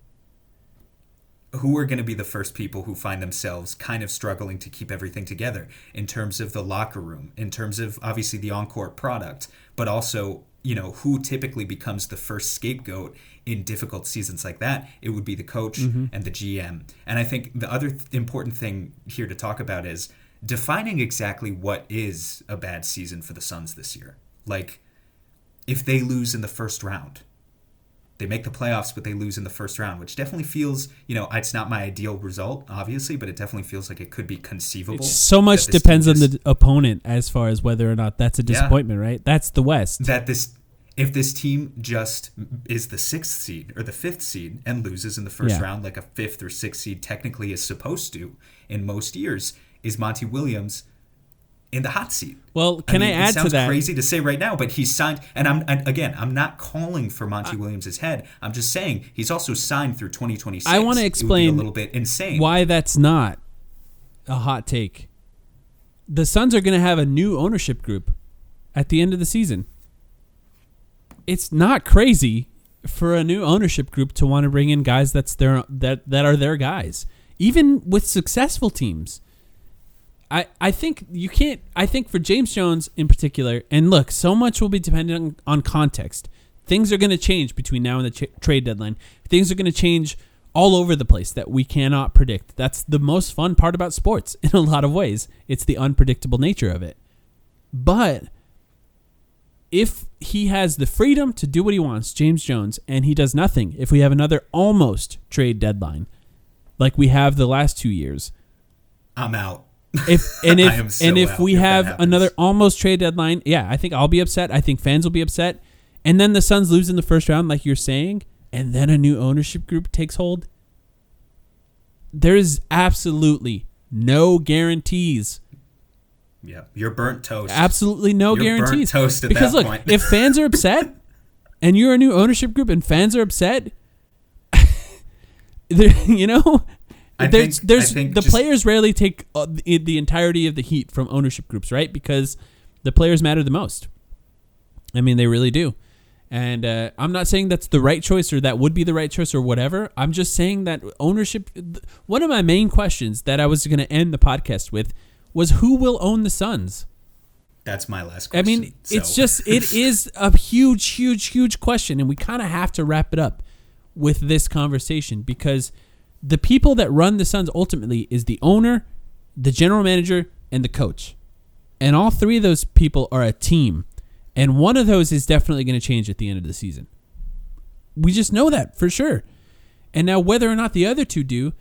who are going to be the first people who find themselves kind of struggling to keep everything together in terms of the locker room, in terms of obviously the on-court product, but also, you know, who typically becomes the first scapegoat in difficult seasons like that? It would be the coach mm-hmm. and the GM. And I think the other th- important thing here to talk about is defining exactly what is a bad season for the Suns this year. Like if they lose in the first round, they make the playoffs, but they lose in the first round, which definitely feels, you know, it's not my ideal result, obviously, but it definitely feels like it could be conceivable. so much depends on the opponent as far as whether or not that's a disappointment, right? That's the West. that this if this team just is the sixth seed or the fifth seed and loses in the first Yeah. round like a fifth or sixth seed technically is supposed to in most years, is Monty Williams in the hot seat? Well, can I, mean, add it sounds to that? crazy to say right now, but he's signed, and I'm and again, I'm not calling for Monty uh, Williams' head. I'm just saying he's also signed through 2026. I would be explain a little bit insane. why that's not a hot take. The Suns are going to have a new ownership group at the end of the season. It's not crazy for a new ownership group to want to bring in guys that's their that that are their guys. Even with successful teams. I, I think you can't I think for James Jones in particular and look so much will be dependent on, on context. Things are going to change between now and the ch- trade deadline. Things are going to change all over the place that we cannot predict. That's the most fun part about sports in a lot of ways. It's the unpredictable nature of it. But if he has the freedom to do what he wants, James Jones, and he does nothing, if we have another almost trade deadline like we have the last 2 years, I'm out. If and if so and if we have another almost trade deadline, yeah, I think I'll be upset. I think fans will be upset. And then the Suns lose in the first round, like you're saying, and then a new ownership group takes hold. There is absolutely no guarantees. Yeah, you're burnt toast. Absolutely no You're burnt guarantees. toast at because that look, point. if fans are upset and you're a new ownership group and fans are upset, you know, I there's think- there's the just- players rarely take uh, the, the entirety of the heat from ownership groups, right? Because the players matter the most. I mean, they really do. And uh, I'm not saying that's the right choice or that would be the right choice or whatever. I'm just saying that ownership. th- One of my main questions that I was going to end the podcast with was who will own the Suns. That's my last question. I mean, it's just it is a huge, huge, huge question, and we kind of have to wrap it up with this conversation because the people that run the Suns ultimately is the owner, the general manager, and the coach, and all three of those people are a team, and one of those is definitely going to change at the end of the season. We just know that for sure. And now whether or not the other two do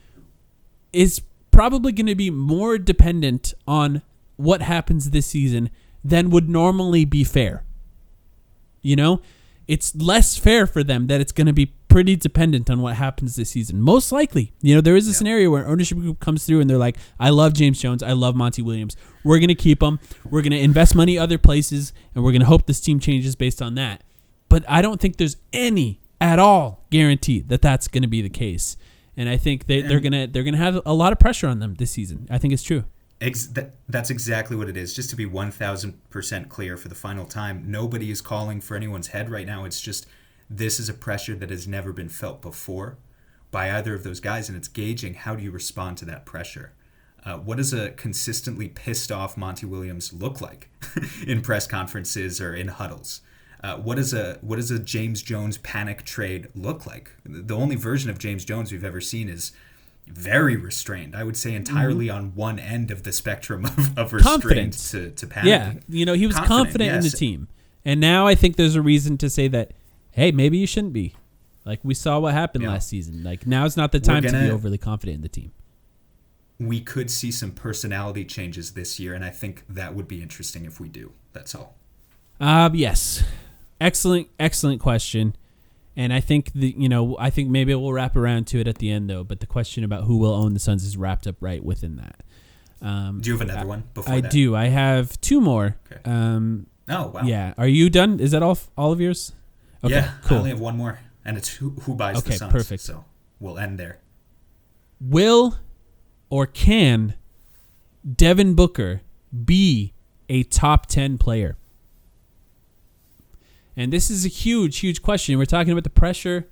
is probably going to be more dependent on what happens this season than would normally be fair. You know, it's less fair for them that it's going to be pretty dependent on what happens this season. Most likely, you know, there is a scenario where ownership group comes through and they're like, "I love James Jones, I love Monty Williams. We're going to keep them. We're going to invest money other places, and we're going to hope this team changes based on that." But I don't think there's any at all guarantee that that's going to be the case. And I think they, they're gonna they're gonna have a lot of pressure on them this season. I think it's true. Ex- that, that's exactly what it is. Just to be 1000% clear for the final time, nobody is calling for anyone's head right now. It's just this is a pressure that has never been felt before by either of those guys, and it's gauging how do you respond to that pressure. Uh, what does a consistently pissed off Monty Williams look like in press conferences or in huddles? Uh, what does a what does a James Jones panic trade look like? The only version of James Jones we've ever seen is very restrained. I would say entirely on one end of the spectrum of, of restraint to, to panic. Yeah, you know, he was confident, in the team, and now I think there's a reason to say that, hey, maybe you shouldn't be. Like we saw what happened Yeah. last season. Like now's not the time to be overly confident in the team. We could see some personality changes this year, and I think that would be interesting if we do. That's all. Uh, yes, excellent, excellent question. And I think the you know I think maybe we'll wrap around to it at the end though. But the question about who will own the Suns is wrapped up right within that. Um, Do you have another one before I that? do. I have two more. Okay. Um, Oh wow. yeah. Are you done? Is that all? All of yours? Okay. yeah. I Cool. only have one more, and it's who, who buys Okay, the Suns. perfect. So we'll end there. Will or can Devin Booker be a top 10 player? And this is a huge, huge question. We're talking about the pressure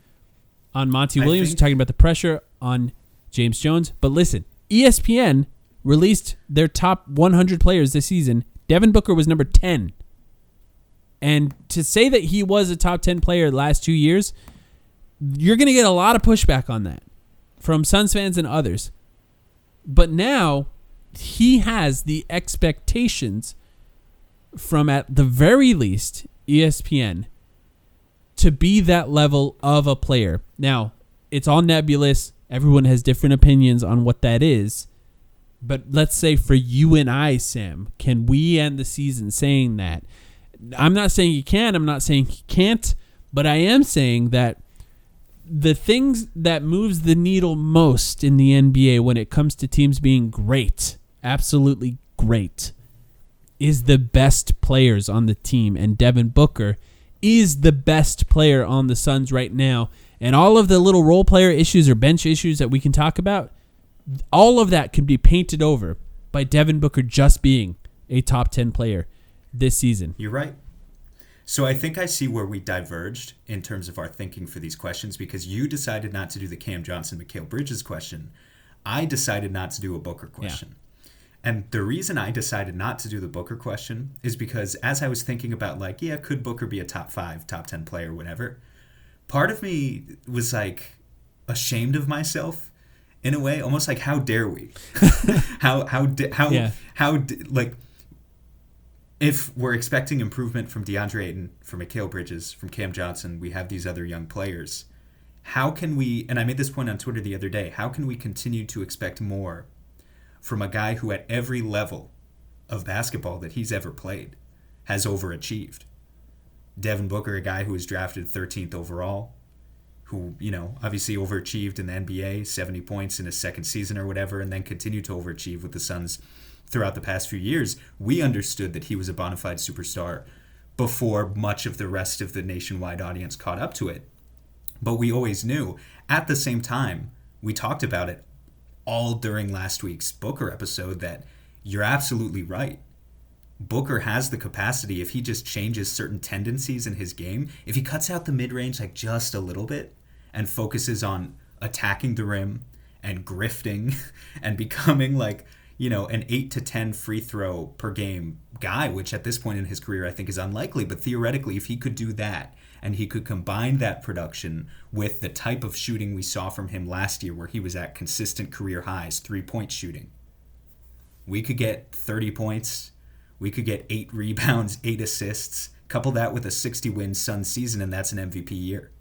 on Monty Williams. We're talking about the pressure on James Jones. But listen, ESPN released their top 100 players this season. Devin Booker was number 10. And to say that he was a top 10 player the last two years, you're going to get a lot of pushback on that from Suns fans and others. But now he has the expectations from at the very least ESPN to be that level of a player. Now, it's all nebulous. Everyone has different opinions on what that is. But let's say for you and I, Sam, can we end the season saying that? I'm not saying he can, I'm not saying he can't, but I am saying that the things that moves the needle most in the NBA when it comes to teams being great, absolutely great, is the best players on the team. And Devin Booker is the best player on the Suns right now. And all of the little role player issues or bench issues that we can talk about, all of that can be painted over by Devin Booker just being a top 10 player this season. You're right. So I think I see where we diverged in terms of our thinking for these questions because you decided not to do the Cam Johnson, Mikal Bridges question. I decided not to do a Booker question. And the reason I decided not to do the Booker question is because as I was thinking about like, yeah, could Booker be a top five, top ten player, whatever, part of me was like ashamed of myself in a way, almost like how dare we? how how how Yeah. how like if we're expecting improvement from DeAndre Ayton, from Mikal Bridges, from Cam Johnson, we have these other young players. How can we, and I made this point on Twitter the other day, how can we continue to expect more from a guy who, at every level of basketball that he's ever played, has overachieved? Devin Booker, a guy who was drafted 13th overall, who, you know, obviously overachieved in the NBA, 70 points in his second season or whatever, and then continued to overachieve with the Suns throughout the past few years. We understood that he was a bona fide superstar before much of the rest of the nationwide audience caught up to it. But we always knew. At the same time, we talked about it all during last week's Booker episode that you're absolutely right. Booker has the capacity if he just changes certain tendencies in his game, if he cuts out the mid range like just a little bit and focuses on attacking the rim and grifting and becoming like, you know, an 8 to 10 free throw per game guy, which at this point in his career I think is unlikely, but theoretically if he could do that and he could combine that production with the type of shooting we saw from him last year where he was at consistent career highs, three-point shooting. We could get 30 points, we could get eight rebounds, eight assists. Couple that with a 60 win Sun season, and that's an MVP year.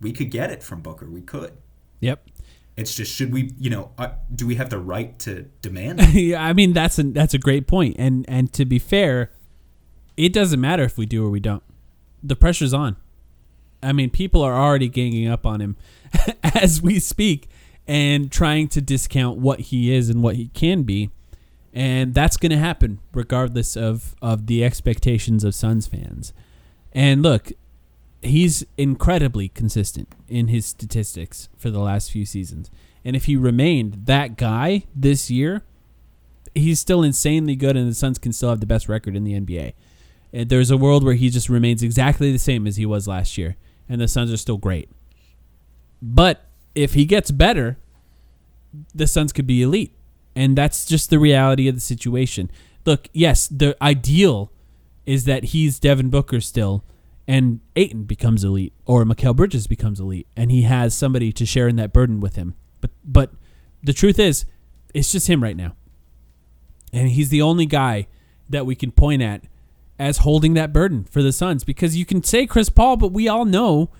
We could get it from Booker. We could. Yep. It's just should we, you know, uh, do we have the right to demand? yeah, I mean that's a that's a great. And and to be fair, it doesn't matter if we do or we don't. The pressure's on. I mean, people are already ganging up on him as we speak and trying to discount what he is and what he can be. And that's going to happen regardless of, of the expectations of Suns fans. And look, he's incredibly consistent in his statistics for the last few seasons. And if he remained that guy this year, he's still insanely good, and the Suns can still have the best record in the NBA. And uh, there's a world where he just remains exactly the same as he was last year, and the Suns are still great. But if he gets better, the Suns could be elite. And that's just the reality of the situation. Look, yes, the ideal is that he's Devin Booker still and Ayton becomes elite or Mikal Bridges becomes elite and he has somebody to share in that burden with him. But but the truth is it's just him right now. And he's the only guy that we can point at as holding that burden for the Suns because you can say Chris Paul, but we all know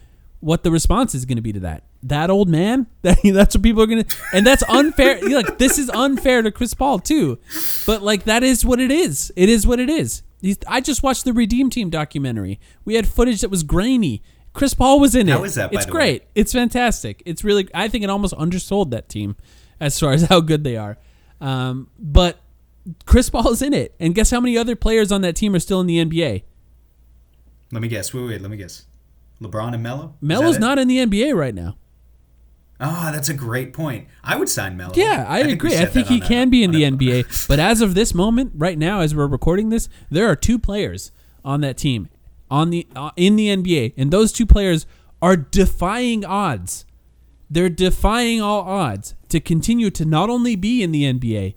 what the response is going to be to that. That old man, that, that's what people are going to, and that's unfair. Look, this is unfair to Chris Paul too, but like that is what it is. It is what it is. He's, I just watched the Redeem Team documentary. We had footage that was grainy. Chris Paul was in it. How is that, It's great. way? It's fantastic. It's really. I think it almost undersold that team as far as how good they are. Um, but Chris Paul is in it, and guess how many other players on that team are still in the NBA? let me guess. Wait, wait, let me guess. LeBron and Melo? Melo's not in the NBA right now. Ah, that's a great point. I would sign Melo. Yeah, I, we agree. I think he a- can be in the NBA. But as of this moment, right now, as we're recording this, there are two players on that team on the uh, in the NBA, and those two players are defying odds. They're defying all odds to continue to not only be in the NBA,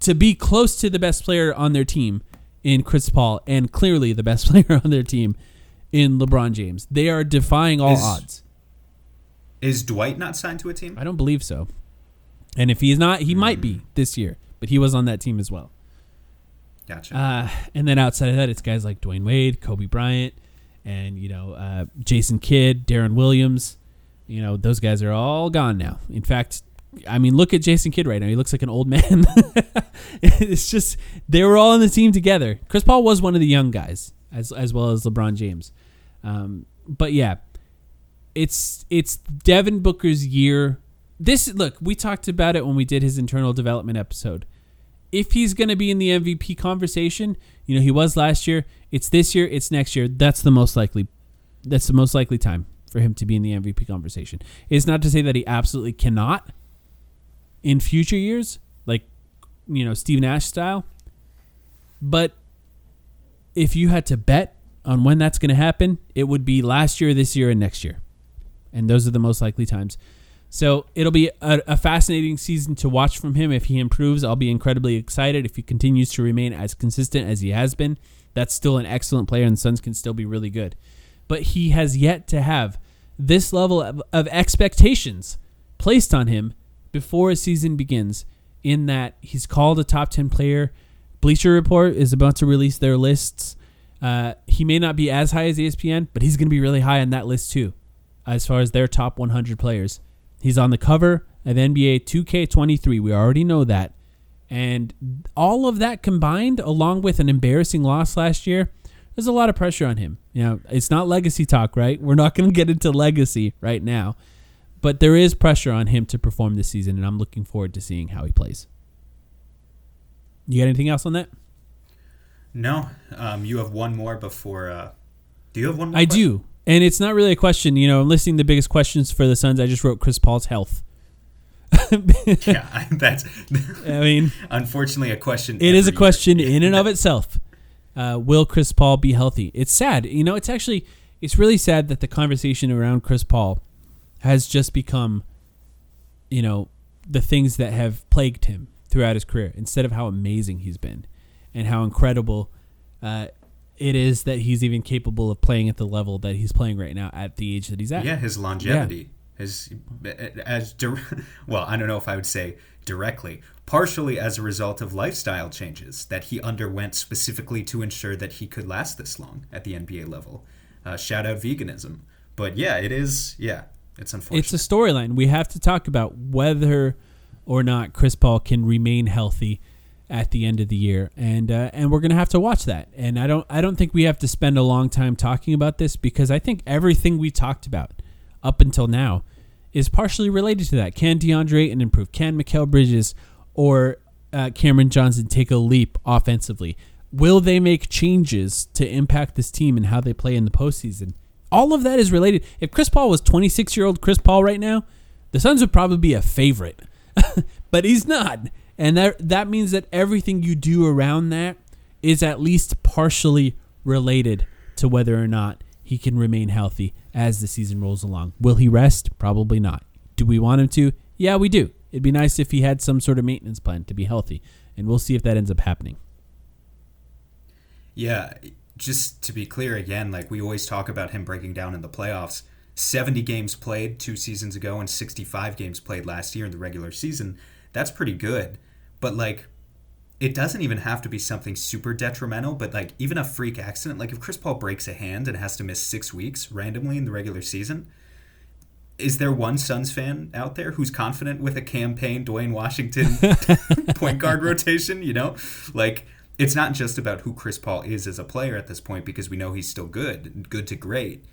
to be close to the best player on their team in Chris Paul, and clearly the best player on their team in LeBron James. They are defying all Is- odds. Is Dwight not signed to a team? I don't believe so. And if he's not, he might be this year. But he was on that team as well. Gotcha. Uh, and then outside of that, it's guys like Dwyane Wade, Kobe Bryant, and you know uh, Jason Kidd, Deron Williams. You know those guys are all gone now. In fact, I mean, look at Jason Kidd right now. He looks like an old man. it's just they were all on the team together. Chris Paul was one of the young guys, as as well as LeBron James. Um, but yeah, it's it's Devin Booker's year. This look, we talked about it when we did his internal development episode. If he's going to be in the MVP conversation, you know, he was last year, it's this year, it's next year. That's the most likely that's the most likely time for him to be in the MVP conversation. It's not to say that he absolutely cannot in future years, like you know, Steve Nash style. But if you had to bet on when that's going to happen, it would be last year, this year, and next year. And those are the most likely times. So it'll be a, a fascinating season to watch from him. If he improves, I'll be incredibly excited. If he continues to remain as consistent as he has been, that's still an excellent player, and the Suns can still be really good. But he has yet to have this level of, of expectations placed on him before a season begins, in that he's called a top 10 player. Bleacher Report is about to release their lists. Uh, he may not be as high as ESPN, but he's going to be really high on that list too, as far as their top 100 players. He's on the cover of NBA 2K23. We already know that. And all of that combined, along with an embarrassing loss last year, there's a lot of pressure on him. You know, it's not legacy talk, right? We're not going to get into legacy right now. But there is pressure on him to perform this season, and I'm looking forward to seeing how he plays. You got anything else on that? no, um, you have one more before. Uh, do you have one more? I question? do. And it's not really a question. You know, I'm listing the biggest questions for the Suns. I just wrote Chris Paul's health. Yeah, that's I mean, unfortunately a question. it is a every year. question in and of itself. Uh, will Chris Paul be healthy? It's sad. You know, it's actually it's really sad that the conversation around Chris Paul has just become, you know, the things that have plagued him throughout his career instead of how amazing he's been and how incredible uh, it is that he's even capable of playing at the level that he's playing right now at the age that he's at. Yeah, his longevity, his as well, I don't know if I would say directly, partially as a result of lifestyle changes that he underwent specifically to ensure that he could last this long at the NBA level. Uh, shout out veganism, but yeah, it is. Yeah, It's unfortunate. It's a storyline. We have to talk about whether or not Chris Paul can remain healthy at the end of the year, and uh, and we're gonna have to watch that. And I don't I don't think we have to spend a long time talking about this because I think everything we talked about up until now is partially related to that. Can DeAndre Ayton improve? Can Mikal Bridges or uh, Cameron Johnson take a leap offensively? Will they make changes to impact this team and how they play in the postseason? All of that is related. If Chris Paul was 26 year old Chris Paul right now, the Suns would probably be a favorite, but he's not, and that that means that everything you do around that is at least partially related to whether or not he can remain healthy as the season rolls along. Will he rest? Probably not. Do we want him to? Yeah, we do. It'd be nice if he had some sort of maintenance plan to be healthy, and we'll see if that ends up happening. Yeah, just to be clear again, like we always talk about him breaking down in the playoffs. 70 games played two seasons ago and 65 games played last year in the regular season. That's pretty good. But like it doesn't even have to be something super detrimental, but like even a freak accident, like if Chris Paul breaks a hand and has to miss 6 weeks randomly in the regular season, is there one Suns fan out there who's confident with a campaign Duane Washington point guard rotation, you know? Like it's not just about who Chris Paul is as a player at this point because we know he's still good, good to great.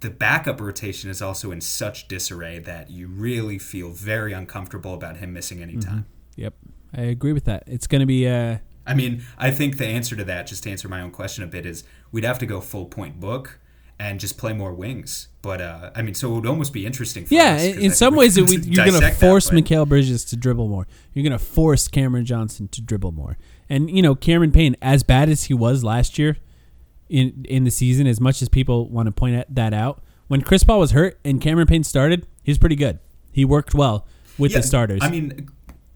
The backup rotation is also in such disarray that you really feel very uncomfortable about him missing any time. Mm-hmm. Yep, I agree with that. It's going to be. Uh, I mean, I think the answer to that, just to answer my own question a bit, is we'd have to go full point book and just play more wings. But uh, I mean, so it would almost be interesting. For yeah, us, in, in some ways, it, you're going to force Mikal Bridges to dribble more. You're going to force Cameron Johnson to dribble more. And you know, Cameron Payne, as bad as he was last year in in the season, as much as people want to point at that out, when Chris Paul was hurt and Cameron Payne started, he was pretty good. He worked well with Yeah, the starters. I mean,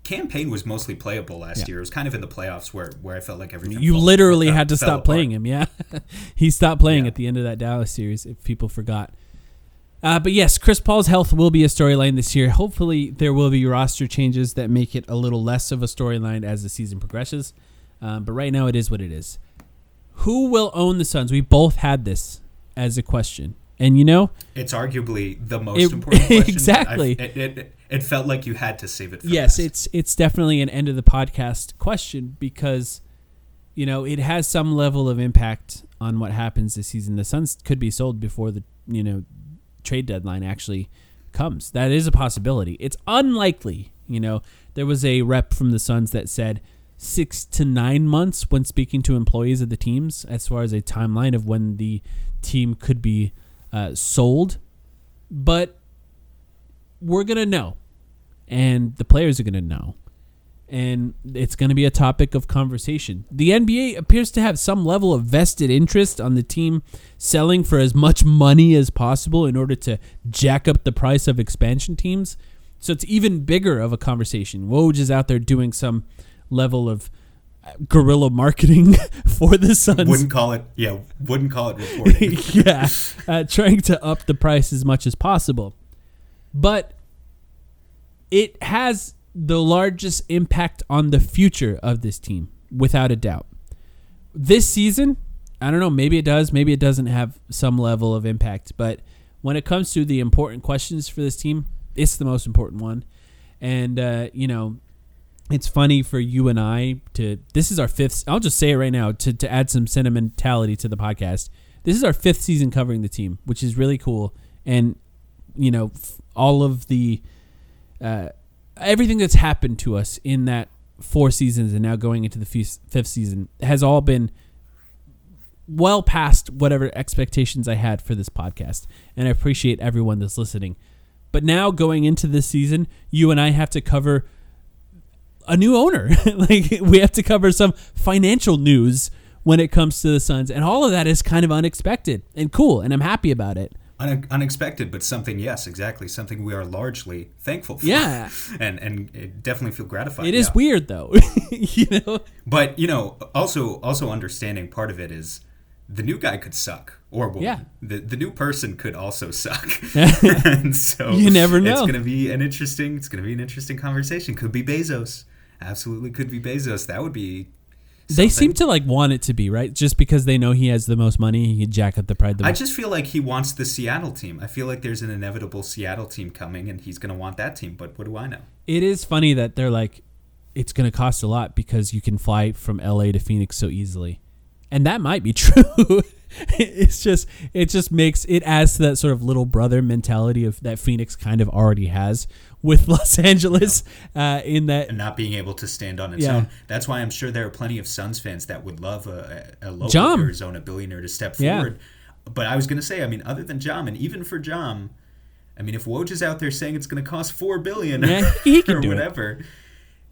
Cam Payne was mostly playable last Yeah. year. It was kind of in the playoffs where where I felt like everything. you literally had to stop apart. playing him. Yeah, he stopped playing Yeah. at the end of that Dallas series. If people forgot. Uh, but yes, Chris Paul's health will be a storyline this year. Hopefully, there will be roster changes that make it a little less of a storyline as the season progresses. Um, but right now, it is what it is. Who will own the Suns? We both had this as a question, and you know, It's arguably the most It- important question. exactly. It, it, it felt like you had to save it. For yes, last. it's it's definitely an end of the podcast question because you know it has some level of impact on what happens this season. The Suns could be sold before the you know trade deadline actually comes. That is a possibility. It's unlikely. You know, there was a rep from the Suns that said six to nine months when speaking to employees of the teams as far as a timeline of when the team could be uh, sold. But we're gonna know and the players are going to know. And it's going to be a topic of conversation. The NBA appears to have some level of vested interest on the team selling for as much money as possible in order to jack up the price of expansion teams. So it's even bigger of a conversation. Woj is out there doing some level of uh, guerrilla marketing for the Suns. wouldn't call it. Yeah, wouldn't call it reporting. yeah, uh, trying to up the price as much as possible. But it has the largest impact on the future of this team, without a doubt. This season, I don't know, maybe it does, maybe it doesn't have some level of impact, but when it comes to the important questions for this team, it's the most important one. And, uh, you know, it's funny for you and I to, this is our fifth, I'll just say it right now to, to add some sentimentality to the podcast. This is our fifth season covering the team, which is really cool. And, you know, all of the, uh, everything that's happened to us in that four seasons and now going into the fifth season has all been well past whatever expectations I had for this podcast. And I appreciate everyone that's listening. But now going into this season, you and I have to cover a new owner. like we have to cover some financial news when it comes to the Suns. And all of that is kind of unexpected and cool. And I'm happy about it. Une- unexpected, but something. Yes, exactly. Something we are largely thankful for. Yeah. and and definitely feel gratified. It is weird though. you know? But you know, also also understanding part of it is the new guy could suck or woman. Yeah. The the new person could also suck. and so You never know. It's gonna be an interesting it's gonna be an interesting conversation. Could be Bezos. Absolutely could be Bezos. That would be They seem to like want it to be right, just because they know he has the most money. He can jack up the pride. The I most. just feel like he wants the Seattle team. I feel like there's an inevitable Seattle team coming, and he's going to want that team. But what do I know? it is funny that they're like, it's going to cost a lot because you can fly from LA to Phoenix so easily, and that might be true. it's just it just makes it adds to that sort of little brother mentality of that Phoenix kind of already has with Los Angeles. Uh, in that And not being able to stand on its Yeah. own. That's why I'm sure there are plenty of Suns fans that would love a, a local. Arizona billionaire to step Yeah. forward. But I was going to say, I mean, other than Jam, and even for Jam, I mean, if Woj is out there saying it's going to cost four billion Yeah, he can or do it. whatever,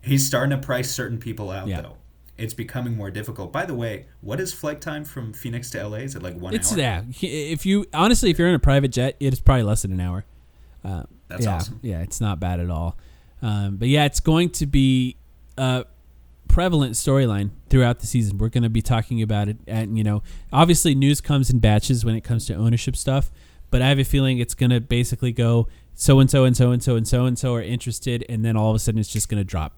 he's starting to price certain people out Yeah. though. It's becoming more difficult. By the way, what is flight time from Phoenix to LA? Is it like one it's hour? yeah. If you honestly, if you're in a private jet, it's probably less than an hour. Uh, That's yeah, awesome. Yeah, it's not bad at all. Um, but yeah, it's going to be a prevalent storyline throughout the season. We're going to be talking about it, and you know, obviously, news comes in batches when it comes to ownership stuff. But I have a feeling it's going to basically go so and so and so and so and so and so are interested, and then all of a sudden it's just going to drop.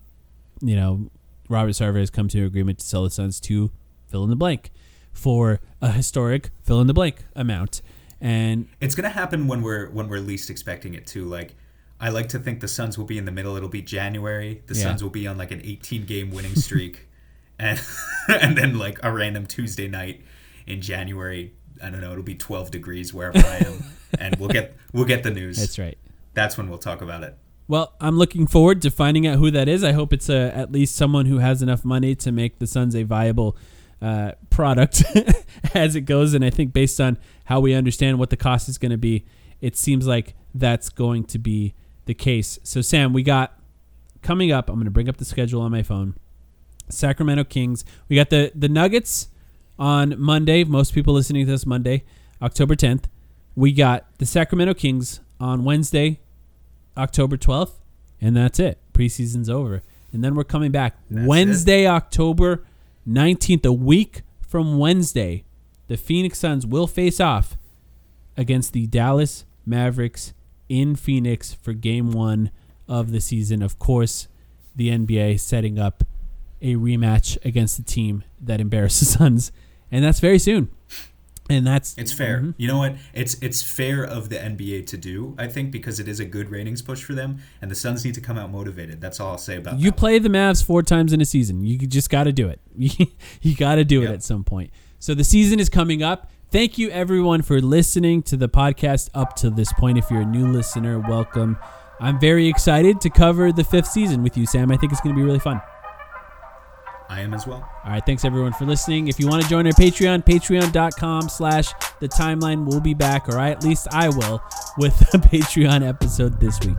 You know, Robert Sarver has come to an agreement to sell the Suns to fill in the blank for a historic fill in the blank amount. And It's gonna happen when we're when we're least expecting it too. Like I like to think the Suns will be in the middle. It'll be January. The Yeah. Suns will be on like an 18 game winning streak, and and then like a random Tuesday night in January. I don't know. It'll be 12 degrees wherever I am, and we'll get we'll get the news. that's right. That's when we'll talk about it. Well, I'm looking forward to finding out who that is. I hope it's uh at least someone who has enough money to make the Suns a viable uh, product as it goes. And I think based on how we understand what the cost is going to be, it seems like that's going to be the case. So, Sam, we got coming up. I'm going to bring up the schedule on my phone. Sacramento Kings. We got the the Nuggets on Monday. Most people listening to this Monday, October 10th. We got the Sacramento Kings on Wednesday, October 12th, and that's it. Preseason's over. And then we're coming back Wednesday, October 19th, a week from Wednesday. The Phoenix Suns will face off against the Dallas Mavericks in Phoenix for game one of the season. Of course, the NBA setting up a rematch against the team that embarrassed the Suns. And that's very soon. And that's It's fair. Mm-hmm. You know what? It's it's fair of the NBA to do. I think because it is a good ratings push for them, and the Suns need to come out motivated. That's all I'll say about You play the Mavs four times in a season. You just got to do it. you got to do it at some point. So the season is coming up. Thank you everyone for listening to the podcast up to this point. If you're a new listener, welcome. I'm very excited to cover the fifth season with you, Sam. I think it's going to be really fun. I am as well. All right, thanks everyone for listening. If you want to join our Patreon, patreon.com slash the timeline We'll be back, or at least I will, with a Patreon episode this week.